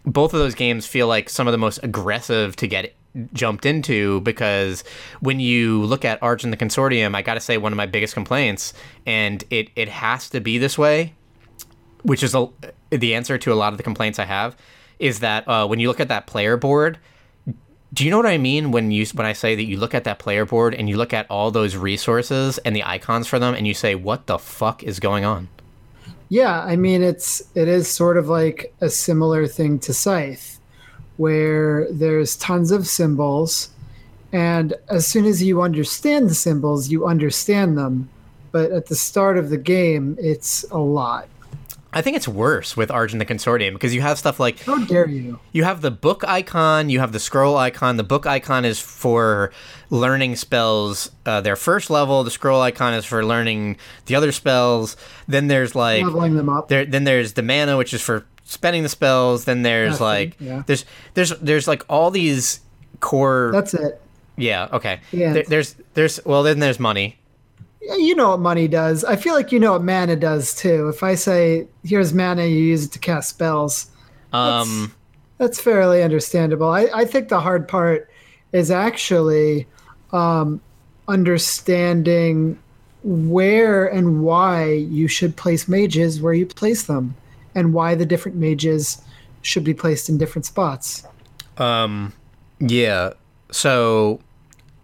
both of those games feel like some of the most aggressive to get jumped into because when you look at Argent the Consortium, I got to say one of my biggest complaints, and it it has to be this way, which is a, the answer to a lot of the complaints I have, is that uh, when you look at that player board do you know what I mean when you when I say that you look at that player board and you look at all those resources and the icons for them and you say what the fuck is going on? Yeah, I mean it's it is sort of like a similar thing to Scythe where there's tons of symbols and as soon as you understand the symbols, you understand them. But at the start of the game, it's a lot. I think it's worse with Argent the Consortium because you have stuff like How dare you? You have the book icon, you have the scroll icon. The book icon is for learning spells uh, their first level. The scroll icon is for learning the other spells. Then there's like leveling them up. There, then there's the mana, which is for spending the spells. Then there's Nothing. like yeah. there's there's there's like all these core. That's it. Yeah. Okay. Yeah. There, there's there's well then there's money you know what money does. I feel like you know what mana does too. If I say here's mana, you use it to cast spells. Um, that's, that's fairly understandable. I, I think the hard part is actually um, understanding where and why you should place mages where you place them, and why the different mages should be placed in different spots. Um, yeah. So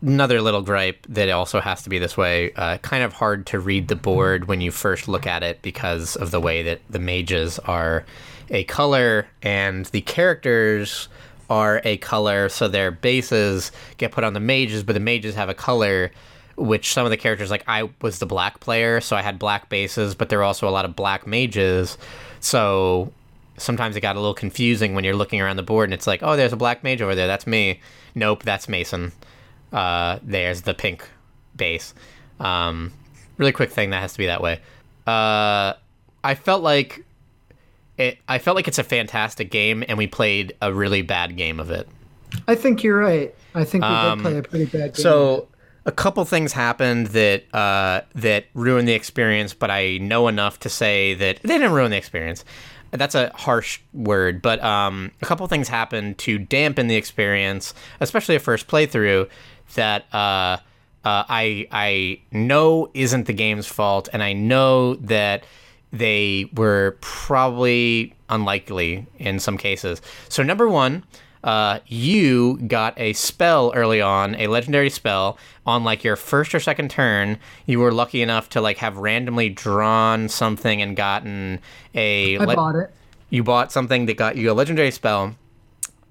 another little gripe that also has to be this way. Uh, kind of hard to read the board when you first look at it because of the way that the mages are a color and the characters are a color. So their bases get put on the mages, but the mages have a color. Which some of the characters, like I was the black player, so I had black bases, but there were also a lot of black mages. So sometimes it got a little confusing when you're looking around the board and it's like, oh, there's a black mage over there. That's me. Nope, that's Mason. Uh, there's the pink base. Um, really quick thing that has to be that way. Uh, I felt like it. I felt like it's a fantastic game, and we played a really bad game of it. I think you're right. I think we Um, did play a pretty bad game. So a couple things happened that uh, that ruined the experience, but I know enough to say that they didn't ruin the experience. That's a harsh word, but um, a couple things happened to dampen the experience, especially a first playthrough. That uh, uh, I I know isn't the game's fault, and I know that they were probably unlikely in some cases. So number one, uh, you got a spell early on, a legendary spell on like your first or second turn. You were lucky enough to like have randomly drawn something and gotten a. I le- bought it. you bought something that got you a legendary spell.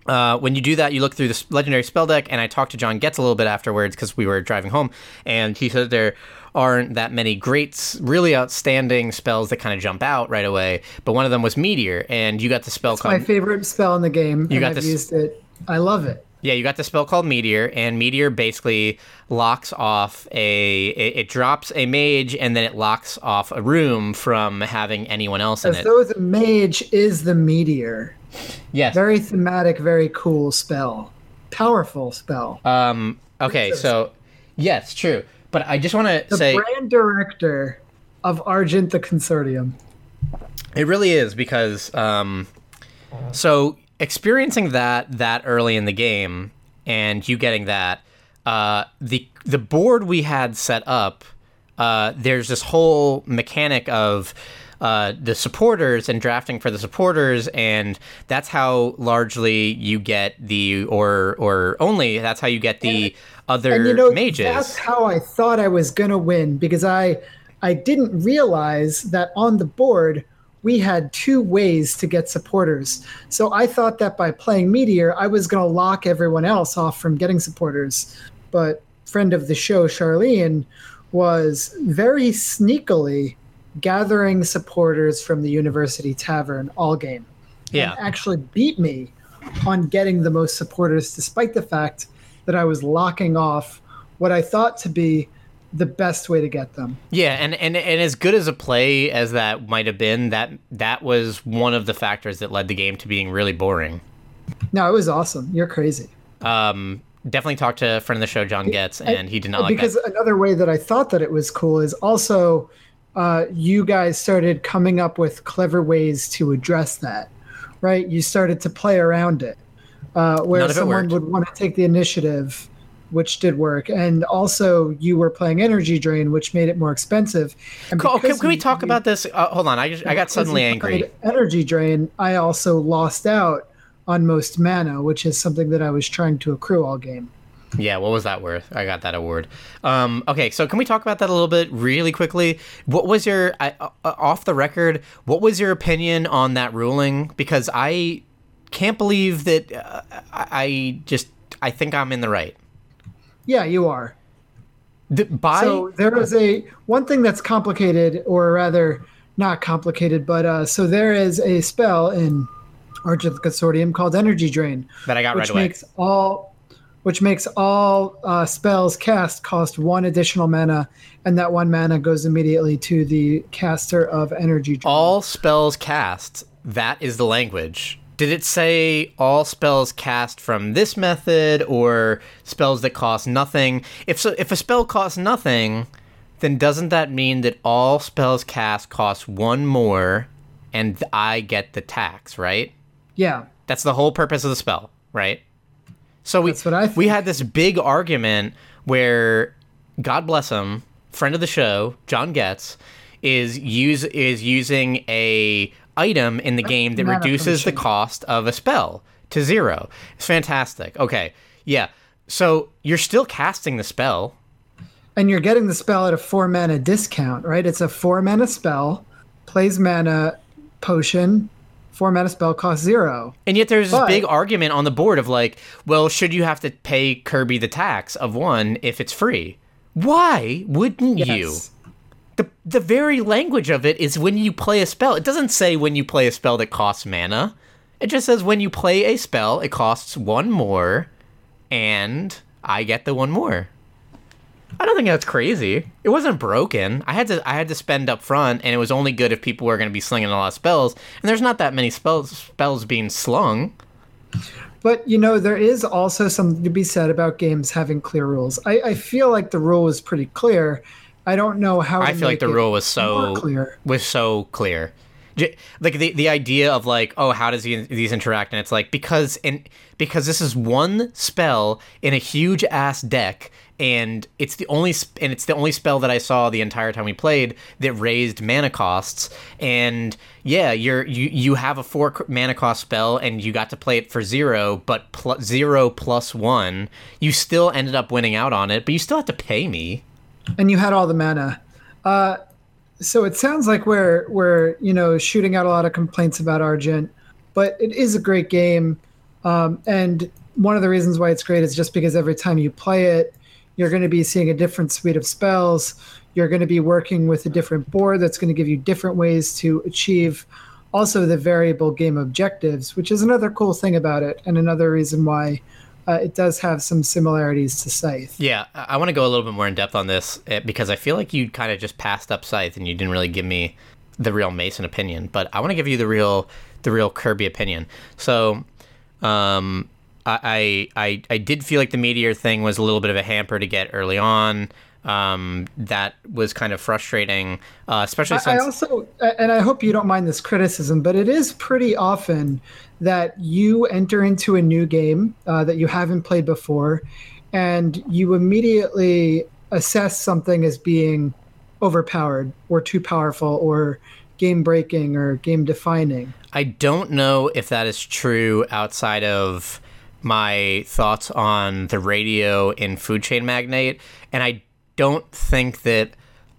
Uh, when you do that, you look through the legendary spell deck, and I talked to John Getz a little bit afterwards because we were driving home, and he said there aren't that many great, really outstanding spells that kind of jump out right away. But one of them was Meteor, and you got the spell It's called my favorite spell in the game. You got I've this- used it. I love it. Yeah, you got the spell called Meteor, and Meteor basically locks off a. It, it drops a mage, and then it locks off a room from having anyone else in As it. though the mage is the meteor. Yes. Very thematic, very cool spell. Powerful spell. Um. Okay. So, yes, true. But I just want to the say brand director of Argent the Consortium. it really is because um, so experiencing that that early in the game and you getting that uh, the the board we had set up uh, there's this whole mechanic of uh, the supporters and drafting for the supporters, and that's how largely you get the or or only that's how you get the other And you know, mages. that's how I thought I was gonna win because I I didn't realize that on the board we had two ways to get supporters. So I thought that by playing Meteor, I was gonna lock everyone else off from getting supporters. But friend of the show, Charlene, was very sneakily gathering supporters from the University Tavern all game yeah, actually beat me on getting the most supporters, despite the fact that I was locking off what I thought to be the best way to get them. Yeah, and, and and as good as a play as that might have been, that that was one of the factors that led the game to being really boring. No, it was awesome. You're crazy. Um, definitely talked to a friend of the show, John Getz, and he did not like that. because that. another way that I thought that it was cool is also uh, you guys started coming up with clever ways to address that, right? You started to play around it, uh, where None of it someone would want to take the initiative, which did work, and also you were playing energy drain, which made it more expensive. Cool, can, can we talk you- about this? Uh, hold on, I just I got suddenly angry. Energy drain. I also lost out on most mana, which is something that I was trying to accrue all game. Yeah, what was that worth? I got that award. Um, okay, so can we talk about that a little bit really quickly? What was your I, uh, off the record? What was your opinion on that ruling? Because I can't believe that uh, I, I just I think I'm in the right. Yeah, you are. The, by So there is a one thing that's complicated, or rather, not complicated, but uh, so there is a spell in Argent Consortium called Energy Drain, that I got which right away. makes all which makes all uh, spells cast cost one additional mana, and that one mana goes immediately to the caster of Energy Drain. all spells cast. That is the language. Did it say all spells cast from this method or spells that cost nothing? If so, if a spell costs nothing, then doesn't that mean that all spells cast cost one more, and I get the tax, right? yeah, That's the whole purpose of the spell, right? So we That's what I we had this big argument where God bless him, friend of the show, John Getz, is use is using a item in the game that reduces the cost of a spell to zero. It's fantastic. Okay. Yeah. So you're still casting the spell. and you're getting the spell at a four mana discount, right? It's a four mana spell, plays mana potion, four mana spell costs zero. And yet there's this big argument on the board of like, well, should you have to pay Kirby the tax of one if it's free? Why wouldn't you? The the very language of it is when you play a spell. It doesn't say when you play a spell that costs mana. It just says when you play a spell, it costs one more, and I get the one more. I don't think that's crazy. It wasn't broken. I had to I had to spend up front, and it was only good if people were going to be slinging a lot of spells. And there's not that many spells spells being slung. But you know, there is also something to be said about games having clear rules. I, I feel like the rule was pretty clear. I don't know how. I feel like the rule was so clear. Was so clear. Like the the idea of like, oh, how does these interact? And it's like because in because this is one spell in a huge ass deck and it's the only sp- and it's the only spell that I saw the entire time we played that raised mana costs. And yeah, you're you you have a four mana cost spell and you got to play it for zero, but pl- zero plus one, you still ended up winning out on it, but you still have to pay me. And you had all the mana. Uh, so it sounds like we're we're you know shooting out a lot of complaints about Argent, but it is a great game. Um, and one of the reasons why it's great is just because every time you play it, you're going to be seeing a different suite of spells. You're going to be working with a different board that's going to give you different ways to achieve also the variable game objectives, which is another cool thing about it, and another reason why uh, it does have some similarities to Scythe. Yeah, I want to go a little bit more in depth on this eh, because I feel like you kind of just passed up Scythe and you didn't really give me the real Mason opinion, but I want to give you the real the real Kirby opinion. So, um, I, I I did feel like the meteor thing was a little bit of a hamper to get early on. Um, that was kind of frustrating, uh, especially since. I also, and I hope you don't mind this criticism, but it is pretty often that you enter into a new game uh, that you haven't played before, and you immediately assess something as being overpowered or too powerful or game breaking or game defining. I don't know if that is true outside of my thoughts on the radio in Food Chain Magnate, and I don't think that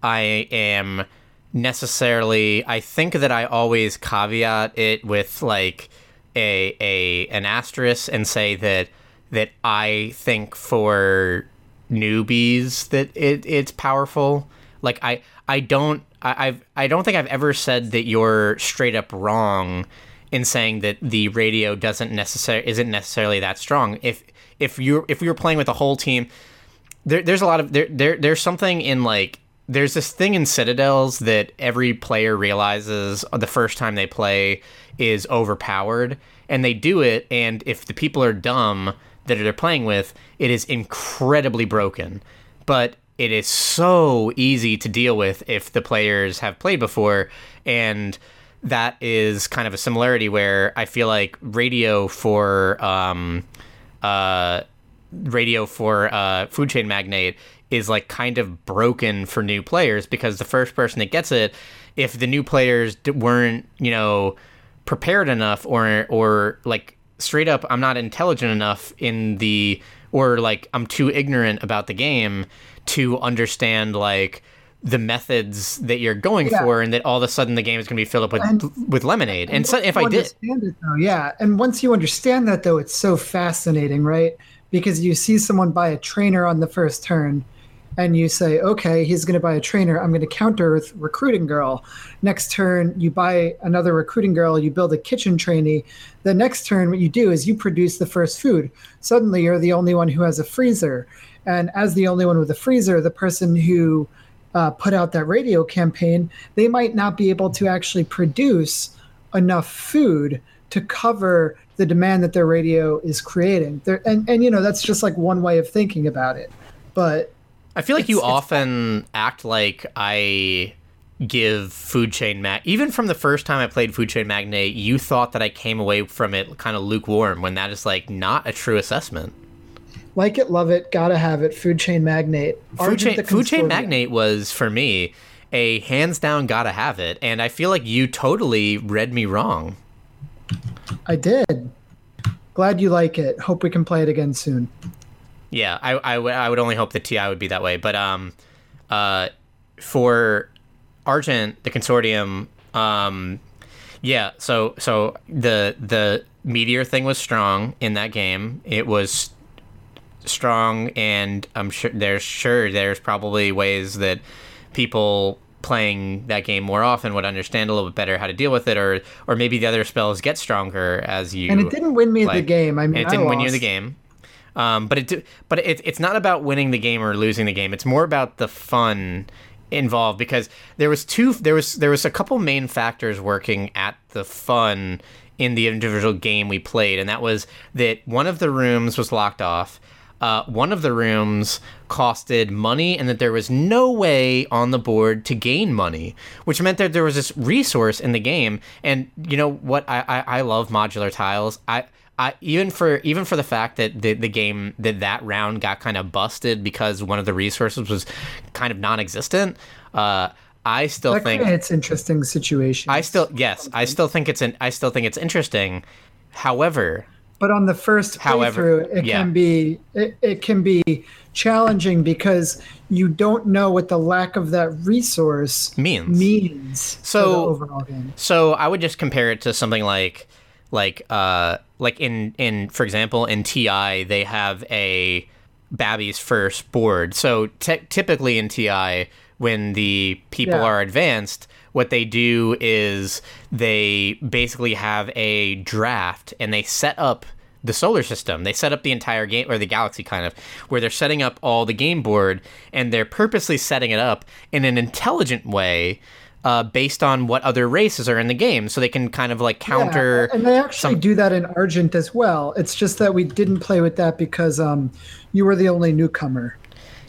I am necessarily. I think that I always caveat it with like a a an asterisk and say that that I think for newbies that it it's powerful. Like I I don't I, I've I don't think I've ever said that you're straight up wrong in saying that the radio doesn't necessarily isn't necessarily that strong. If if you if we were playing with a whole team, there, there's a lot of there there there's something in like there's this thing in Citadels that every player realizes the first time they play is overpowered, and they do it. And if the people are dumb that they're playing with, it is incredibly broken. But it is so easy to deal with if the players have played before and that is kind of a similarity where I feel like radio for um, uh, radio for uh, food chain magnate is like kind of broken for new players because the first person that gets it, if the new players weren't you know prepared enough or or like straight up I'm not intelligent enough in the or like I'm too ignorant about the game to understand like the methods that you're going yeah. for, and that all of a sudden the game is going to be filled up with and, with lemonade. And, and so, if I did, it, though, yeah, and once you understand that, though, it's so fascinating, right? Because you see someone buy a trainer on the first turn, and you say, okay, he's going to buy a trainer. I'm going to counter with recruiting girl. Next turn, you buy another recruiting girl. You build a kitchen trainee. The next turn, what you do is you produce the first food. Suddenly, you're the only one who has a freezer. And as the only one with a freezer, the person who uh, put out that radio campaign, they might not be able to actually produce enough food to cover the demand that their radio is creating. There, and and you know that's just like one way of thinking about it. But I feel like you often act like I give Food Chain Mag. Even from the first time I played Food Chain Magnate, you thought that I came away from it kind of lukewarm when that is like not a true assessment. Like it, love it, gotta have it. Food chain magnate. Food chain, food chain magnate was for me a hands down gotta have it, and I feel like you totally read me wrong. I did. Glad you like it. Hope we can play it again soon. Yeah, I, I, w- I would only hope that TI would be that way. But um, uh, for Argent, the consortium, um, yeah. So so the the meteor thing was strong in that game. It was strong, and I'm sure there's sure there's probably ways that people playing that game more often would understand a little bit better how to deal with it, or or maybe the other spells get stronger as you. And it didn't win me play. the game. I mean, it didn't win you the game. Um, but it but it, it's not about winning the game or losing the game. It's more about the fun involved because there was two there was there was a couple main factors working at the fun in the individual game we played, and that was that one of the rooms was locked off. Uh, one of the rooms costed money, and that there was no way on the board to gain money, which meant that there was this resource in the game. And you know what? I I, I love modular tiles. I I, even for even for the fact that the, the game that that round got kind of busted because one of the resources was kind of non-existent. Uh, I still that think it's interesting situation. I still yes, I still think it's an I still think it's interesting. However, but on the first However, playthrough, it yeah. can be it, it can be challenging because you don't know what the lack of that resource Means. means So- overall game. So I would just compare it to something like like uh like in in for example in TI they have a Babby's first board. So ty typically in TI when the people Yeah. are advanced what they do is they basically have a draft and they set up the solar system. They set up the entire game or the galaxy kind of where they're setting up all the game board and they're purposely setting it up in an intelligent way uh, based on what other races are in the game, so they can kind of like counter. Yeah, and they actually some- do that in Argent as well. It's just that we didn't play with that because um, you were the only newcomer.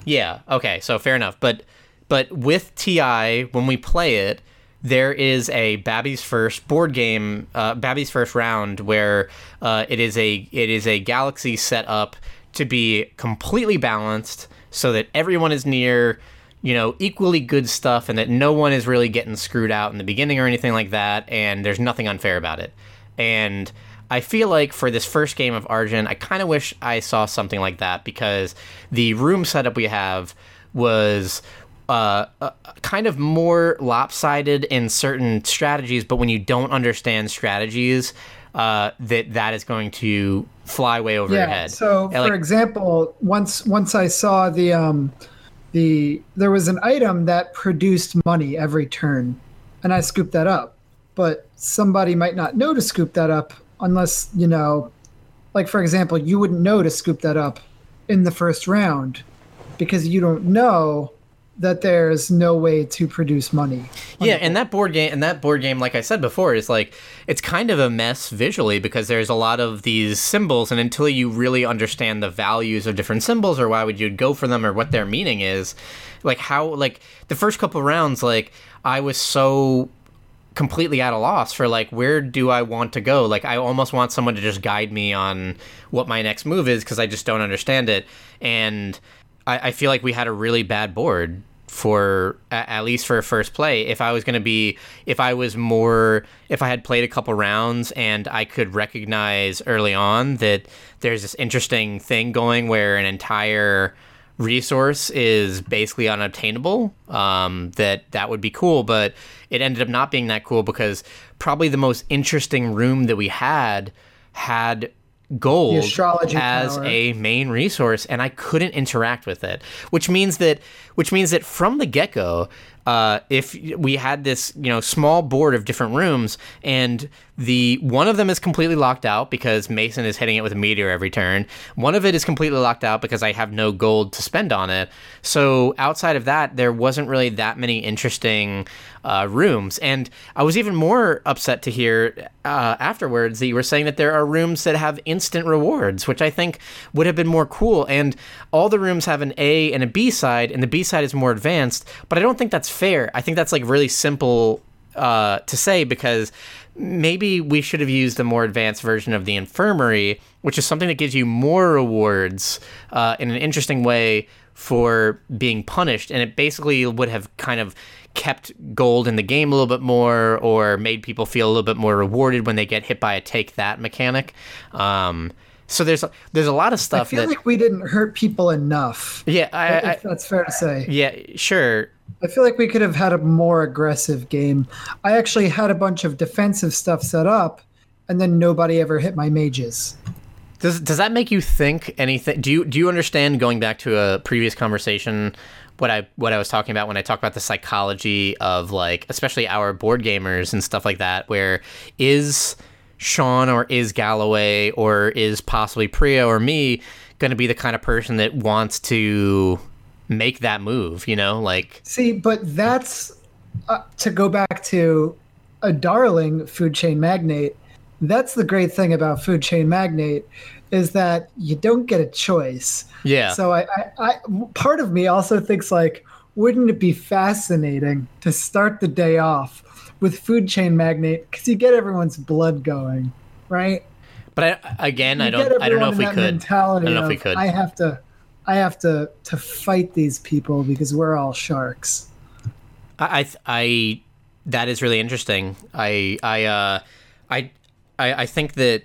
Yeah. Okay. So fair enough. But but with TI, when we play it, there is a Babby's first board game, uh, Babby's first round, where uh, it is a it is a galaxy set up to be completely balanced, so that everyone is near, you know, equally good stuff, and that no one is really getting screwed out in the beginning or anything like that, and there's nothing unfair about it. And I feel like for this first game of Argent, I kind of wish I saw something like that because the room setup we have was uh, uh, kind of more lopsided in certain strategies, but when you don't understand strategies, uh, that that is going to fly way over your Yeah. head. So, And, for like, example, once once I saw the um, the there was an item that produced money every turn, and I scooped that up. But somebody might not know to scoop that up unless you know, like for example, you wouldn't know to scoop that up in the first round because you don't know that there's no way to produce money. yeah, and that board game and that board game, like I said before, is like it's kind of a mess visually because there's a lot of these symbols, and until you really understand the values of different symbols or why would you go for them or what their meaning is, like how like the first couple rounds, like I was so completely at a loss for like where do I want to go? Like I almost want someone to just guide me on what my next move is because I just don't understand it. And I, I feel like we had a really bad board for at least for a first play. If I was going to be, if I was more, if I had played a couple rounds and I could recognize early on that there's this interesting thing going where an entire resource is basically unobtainable um, that that would be cool but it ended up not being that cool because probably the most interesting room that we had had gold as tower. a main resource and i couldn't interact with it which means that which means that from the get-go uh, if we had this you know small board of different rooms and the one of them is completely locked out because mason is hitting it with a meteor every turn. One of it is completely locked out because i have no gold to spend on it. So outside of that there wasn't really that many interesting uh, rooms. And i was even more upset to hear uh, afterwards that you were saying that there are rooms that have instant rewards which i think would have been more cool. And all the rooms have an a and a b side and the b side is more advanced but i don't think that's fair. I think that's like really simple uh, to say because maybe we should have used a more advanced version of the infirmary, which is something that gives you more rewards uh, in an interesting way for being punished. And it basically would have kind of kept gold in the game a little bit more or made people feel a little bit more rewarded when they get hit by a take that mechanic. Um, so there's there's a lot of stuff. I feel that like we didn't hurt people enough. yeah I, I, that's fair to say. yeah sure I feel like we could have had a more aggressive game. I actually had a bunch of defensive stuff set up, and then nobody ever hit my mages. Does does that make you think anything? Do you do you understand going back to a previous conversation what I what I was talking about when I talk about the psychology of like especially our board gamers and stuff like that where is Sean or is Galloway or is possibly Priya or me going to be the kind of person that wants to make that move, you know? Like See, but that's uh, to go back to a darling food chain magnate. That's the great thing about food chain magnate is that you don't get a choice. Yeah. So I, I, I part of me also thinks like, wouldn't it be fascinating to start the day off with food chain magnate because you get everyone's blood going, right? But I, again, You I don't I don't know if we could. I don't know if we could. I have to, I have to to fight these people because we're all sharks. I, I, I that is really interesting. I, I, uh, I, I, I think that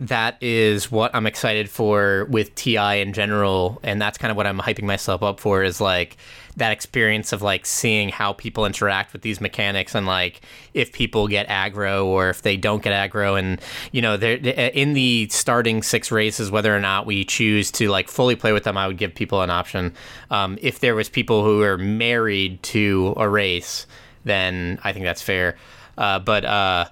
that is what I'm excited for with TI in general, and that's kind of what I'm hyping myself up for. Is like that experience of like seeing how people interact with these mechanics, and like if people get aggro or if they don't get aggro, and you know, they're in the starting six races, whether or not we choose to like fully play with them, I would give people an option. Um, if there was people who are married to a race, then I think that's fair. Uh, but uh,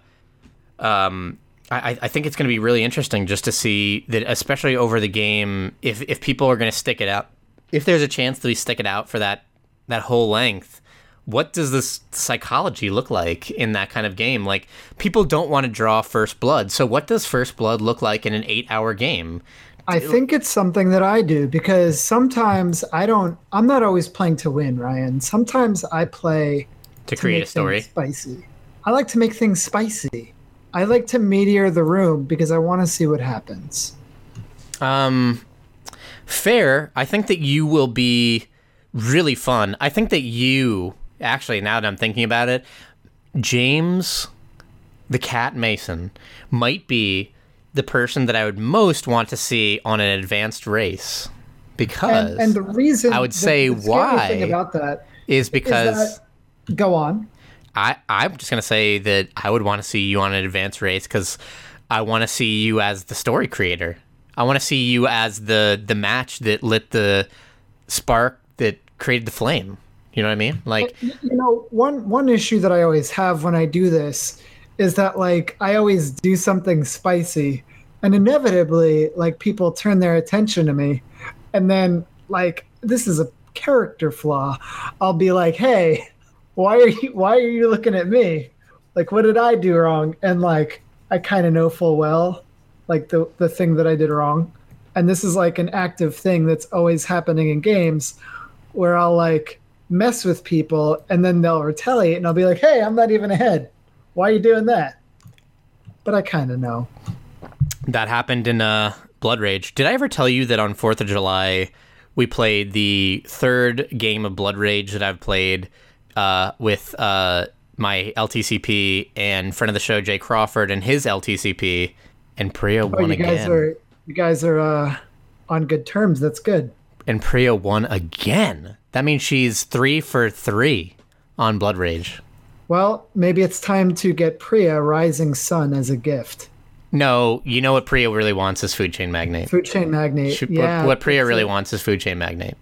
um, I, I think it's going to be really interesting just to see that, especially over the game, if if people are going to stick it out, if there's a chance that we stick it out for that that whole length. What does this psychology look like in that kind of game? Like people don't want to draw first blood. So what does first blood look like in an 8-hour game? I think it's something that I do because sometimes I don't. I'm not always playing to win, Ryan. Sometimes I play To to create a story. spicy. I like to make things spicy. I like to meteor the room because I want to see what happens. Um, fair. I think that you will be really fun. I think that you, actually, now that I'm thinking about it, James, the cat Mason, might be the person that I would most want to see on an advanced race because And, and the reason I would the- say the why about that is is because that, go on. I I'm just gonna say that I would want to see you on an advanced race because I want to see you as the story creator. I want to see you as the the match that lit the spark that created the flame. You know what I mean? Like, you know one one issue that i always have when i do this is that like i always do something spicy and inevitably like people turn their attention to me and then like this is a character flaw i'll be like hey why are you why are you looking at me like what did i do wrong and like i kind of know full well like the the thing that i did wrong and this is like an active thing that's always happening in games where i'll like mess with people and then they'll retaliate and I'll be like, "Hey, I'm not even ahead. Why are you doing that?" But I kind of know. that happened in uh, Blood Rage. Did I ever tell you that on Fourth of July we played the third game of Blood Rage that I've played uh, with uh, my LTCP and friend of the show Jay Crawford and his LTCP, and Priya Oh, won you guys again. are you guys are uh, on good terms. That's good. and Priya won again. That means she's three for three on Blood Rage. Well, maybe it's time to get Priya Rising Sun as a gift. No, you know what Priya really wants is Food Chain Magnate. Food chain magnate. She- what- yeah. what Priya really it. wants is Food Chain Magnate.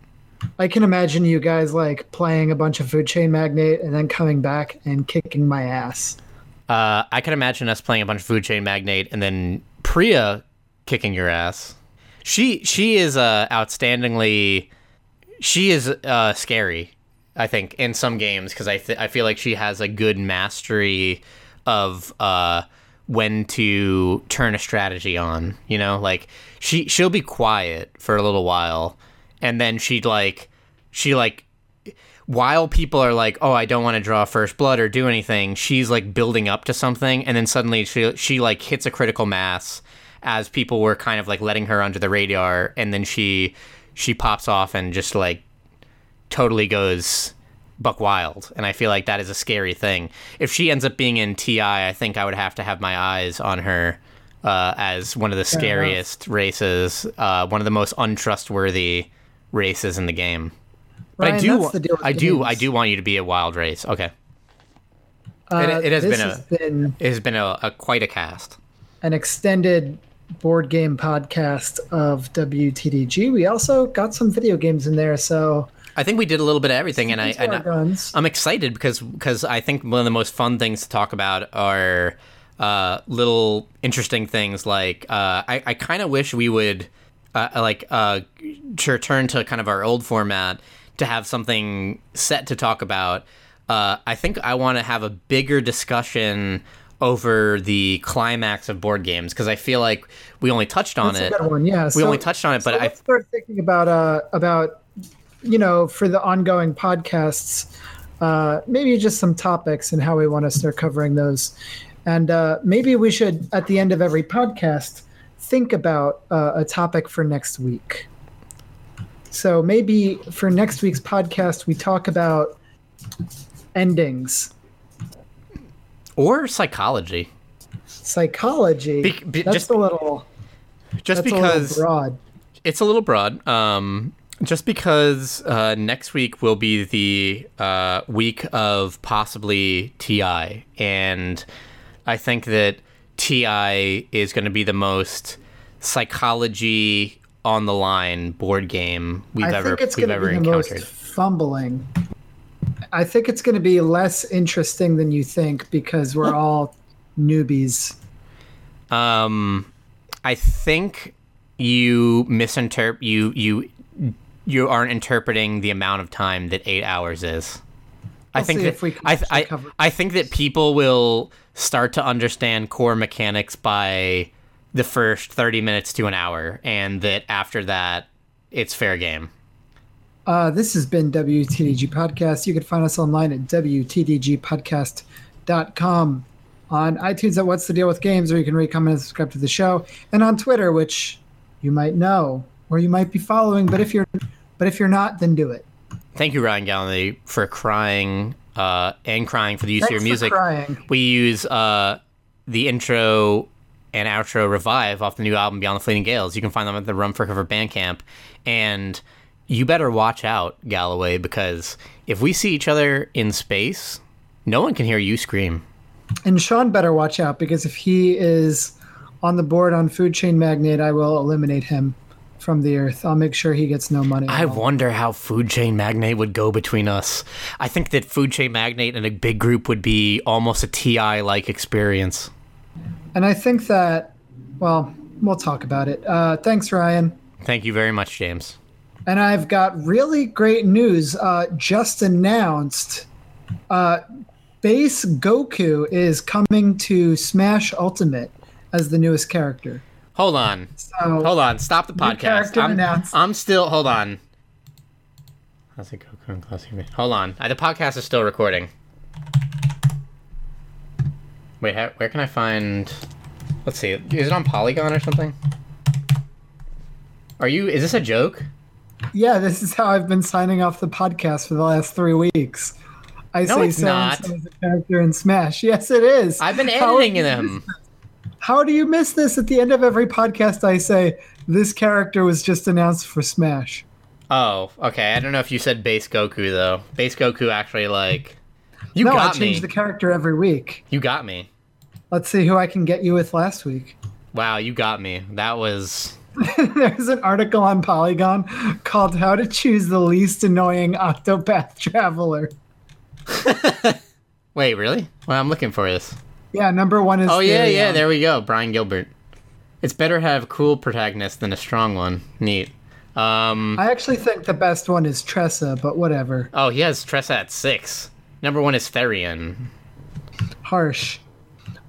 I can imagine you guys like playing a bunch of food chain magnate and then coming back and kicking my ass. Uh, I can imagine us playing a bunch of Food Chain Magnate and then Priya kicking your ass. She she is uh, outstandingly. She is uh, scary. I think in some games because I th- I feel like she has a good mastery of uh, when to turn a strategy on. You know, like she she'll be quiet for a little while, and then she'd like she like while people are like, "Oh, I don't want to draw first blood or do anything," she's like building up to something, and then suddenly she she like hits a critical mass as people were kind of like letting her under the radar, and then she she pops off and just like totally goes buck wild, and I feel like that is a scary thing. If she ends up being in TI, I think I would have to have my eyes on her. Uh, as one of the scariest races, uh, one of the most untrustworthy races in the game. But I do, that's the deal with I do, I do want you to be a wild race. Okay, Uh, it has been a- has been it has been a, a quite a cast. an extended board game podcast of WTDG. We also got some video games in there, so I think we did a little bit of everything, and I. I'm excited because because I think one of the most fun things to talk about are uh, little interesting things like uh, I I kind of wish we would uh, like uh, to return to kind of our old format to have something set to talk about. Uh, I think I want to have a bigger discussion over the climax of board games because I feel like we only touched on That's it. one. Yeah, We so- only touched on it, so but I let's start thinking about uh about you know for the ongoing podcasts, uh, maybe just some topics and how we want to start covering those, and uh, maybe we should at the end of every podcast think about uh, a topic for next week. So maybe for next week's podcast we talk about endings, or psychology. psychology. Be- be- that's just a little just because a little broad. it's a little broad. Um, just because uh, next week will be the uh, week of possibly TI, and I think that TI is going to be the most psychology on the line board game we've I ever we've ever encountered. fumbling. I think it's going to be less interesting than you think because we're all newbies. Um, I think you misinterpret you you you aren't interpreting the amount of time that eight hours is. I think that we I, I, I think that people will start to understand core mechanics by the first thirty minutes to an hour, and that after that, it's fair game. Uh, this has been WTDG Podcast. You can find us online at WTDGpodcast.com, on iTunes at What's the Deal with Games, or you can rate, comment, and subscribe to the show, and on Twitter, which you might know or you might be following, but if you're but if you're not, then do it. Thank you, Ryan Galloway, for crying uh, and crying for the use Thanks of your music. We use uh, the intro and outro revive off the new album Beyond the Fleeting Gales. You can find them at the Run for Cover Bandcamp. And you better watch out, Galloway, because if we see each other in space, no one can hear you scream. And Sean better watch out because if he is on the board on Food Chain Magnate, I will eliminate him from the earth. I'll make sure he gets no money. I wonder how Food Chain Magnate would go between us. I think that Food Chain Magnate and a big group would be almost a TI like experience. and I think that, well, we'll talk about it. Uh, thanks, Ryan. Thank you very much, James. And I've got really great news. Uh, just announced, uh, Base Goku is coming to Smash Ultimate as the newest character. Hold on. So Hold on. Stop the podcast. I'm, announced. I'm still. Hold on. How's it Goku and Classic? Hold on. The podcast is still recording. Wait, how, where can I find? Let's see. Is it on Polygon or something? Are you? Is this a joke? yeah, this is how I've been signing off the podcast for the last three weeks. I No, say it's so not. and so is a character in Smash. Yes, it is. I've been editing them. How do you miss this? At the end of every podcast, I say this character was just announced for Smash. Oh, okay. I don't know if you said base Goku though. Base Goku actually like. You no, I change me. the character every week. You got me. Let's see who I can get you with last week. Wow, you got me. That was. There's an article on Polygon called "How to Choose the Least Annoying Octopath Traveler." Wait, really? Well, I'm looking for this. Yeah, number one is. Oh yeah, yeah. There we go. Brian Gilbert. It's better to have a cool protagonist than a strong one. Neat. Um. I actually think the best one is Tressa, but whatever. Oh, he has Tressa at six. Number one is Therion. Harsh.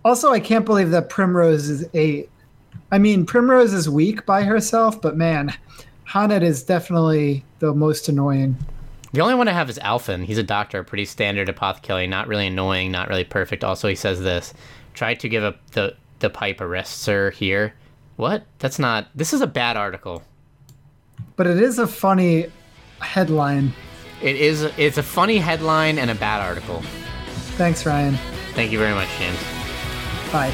Also, I can't believe that Primrose is eight. I mean, Primrose is weak by herself, but man, H'aanit is definitely the most annoying. The only one I have is Alfyn. He's a doctor, pretty standard apothecary, not really annoying, not really perfect. Also, he says this: "Try to give up the the pipe a rest, sir." Here, what? That's not. This is a bad article. But it is a funny headline. It is. It's a funny headline and a bad article. Thanks, Ryan. Thank you very much, James. Bye.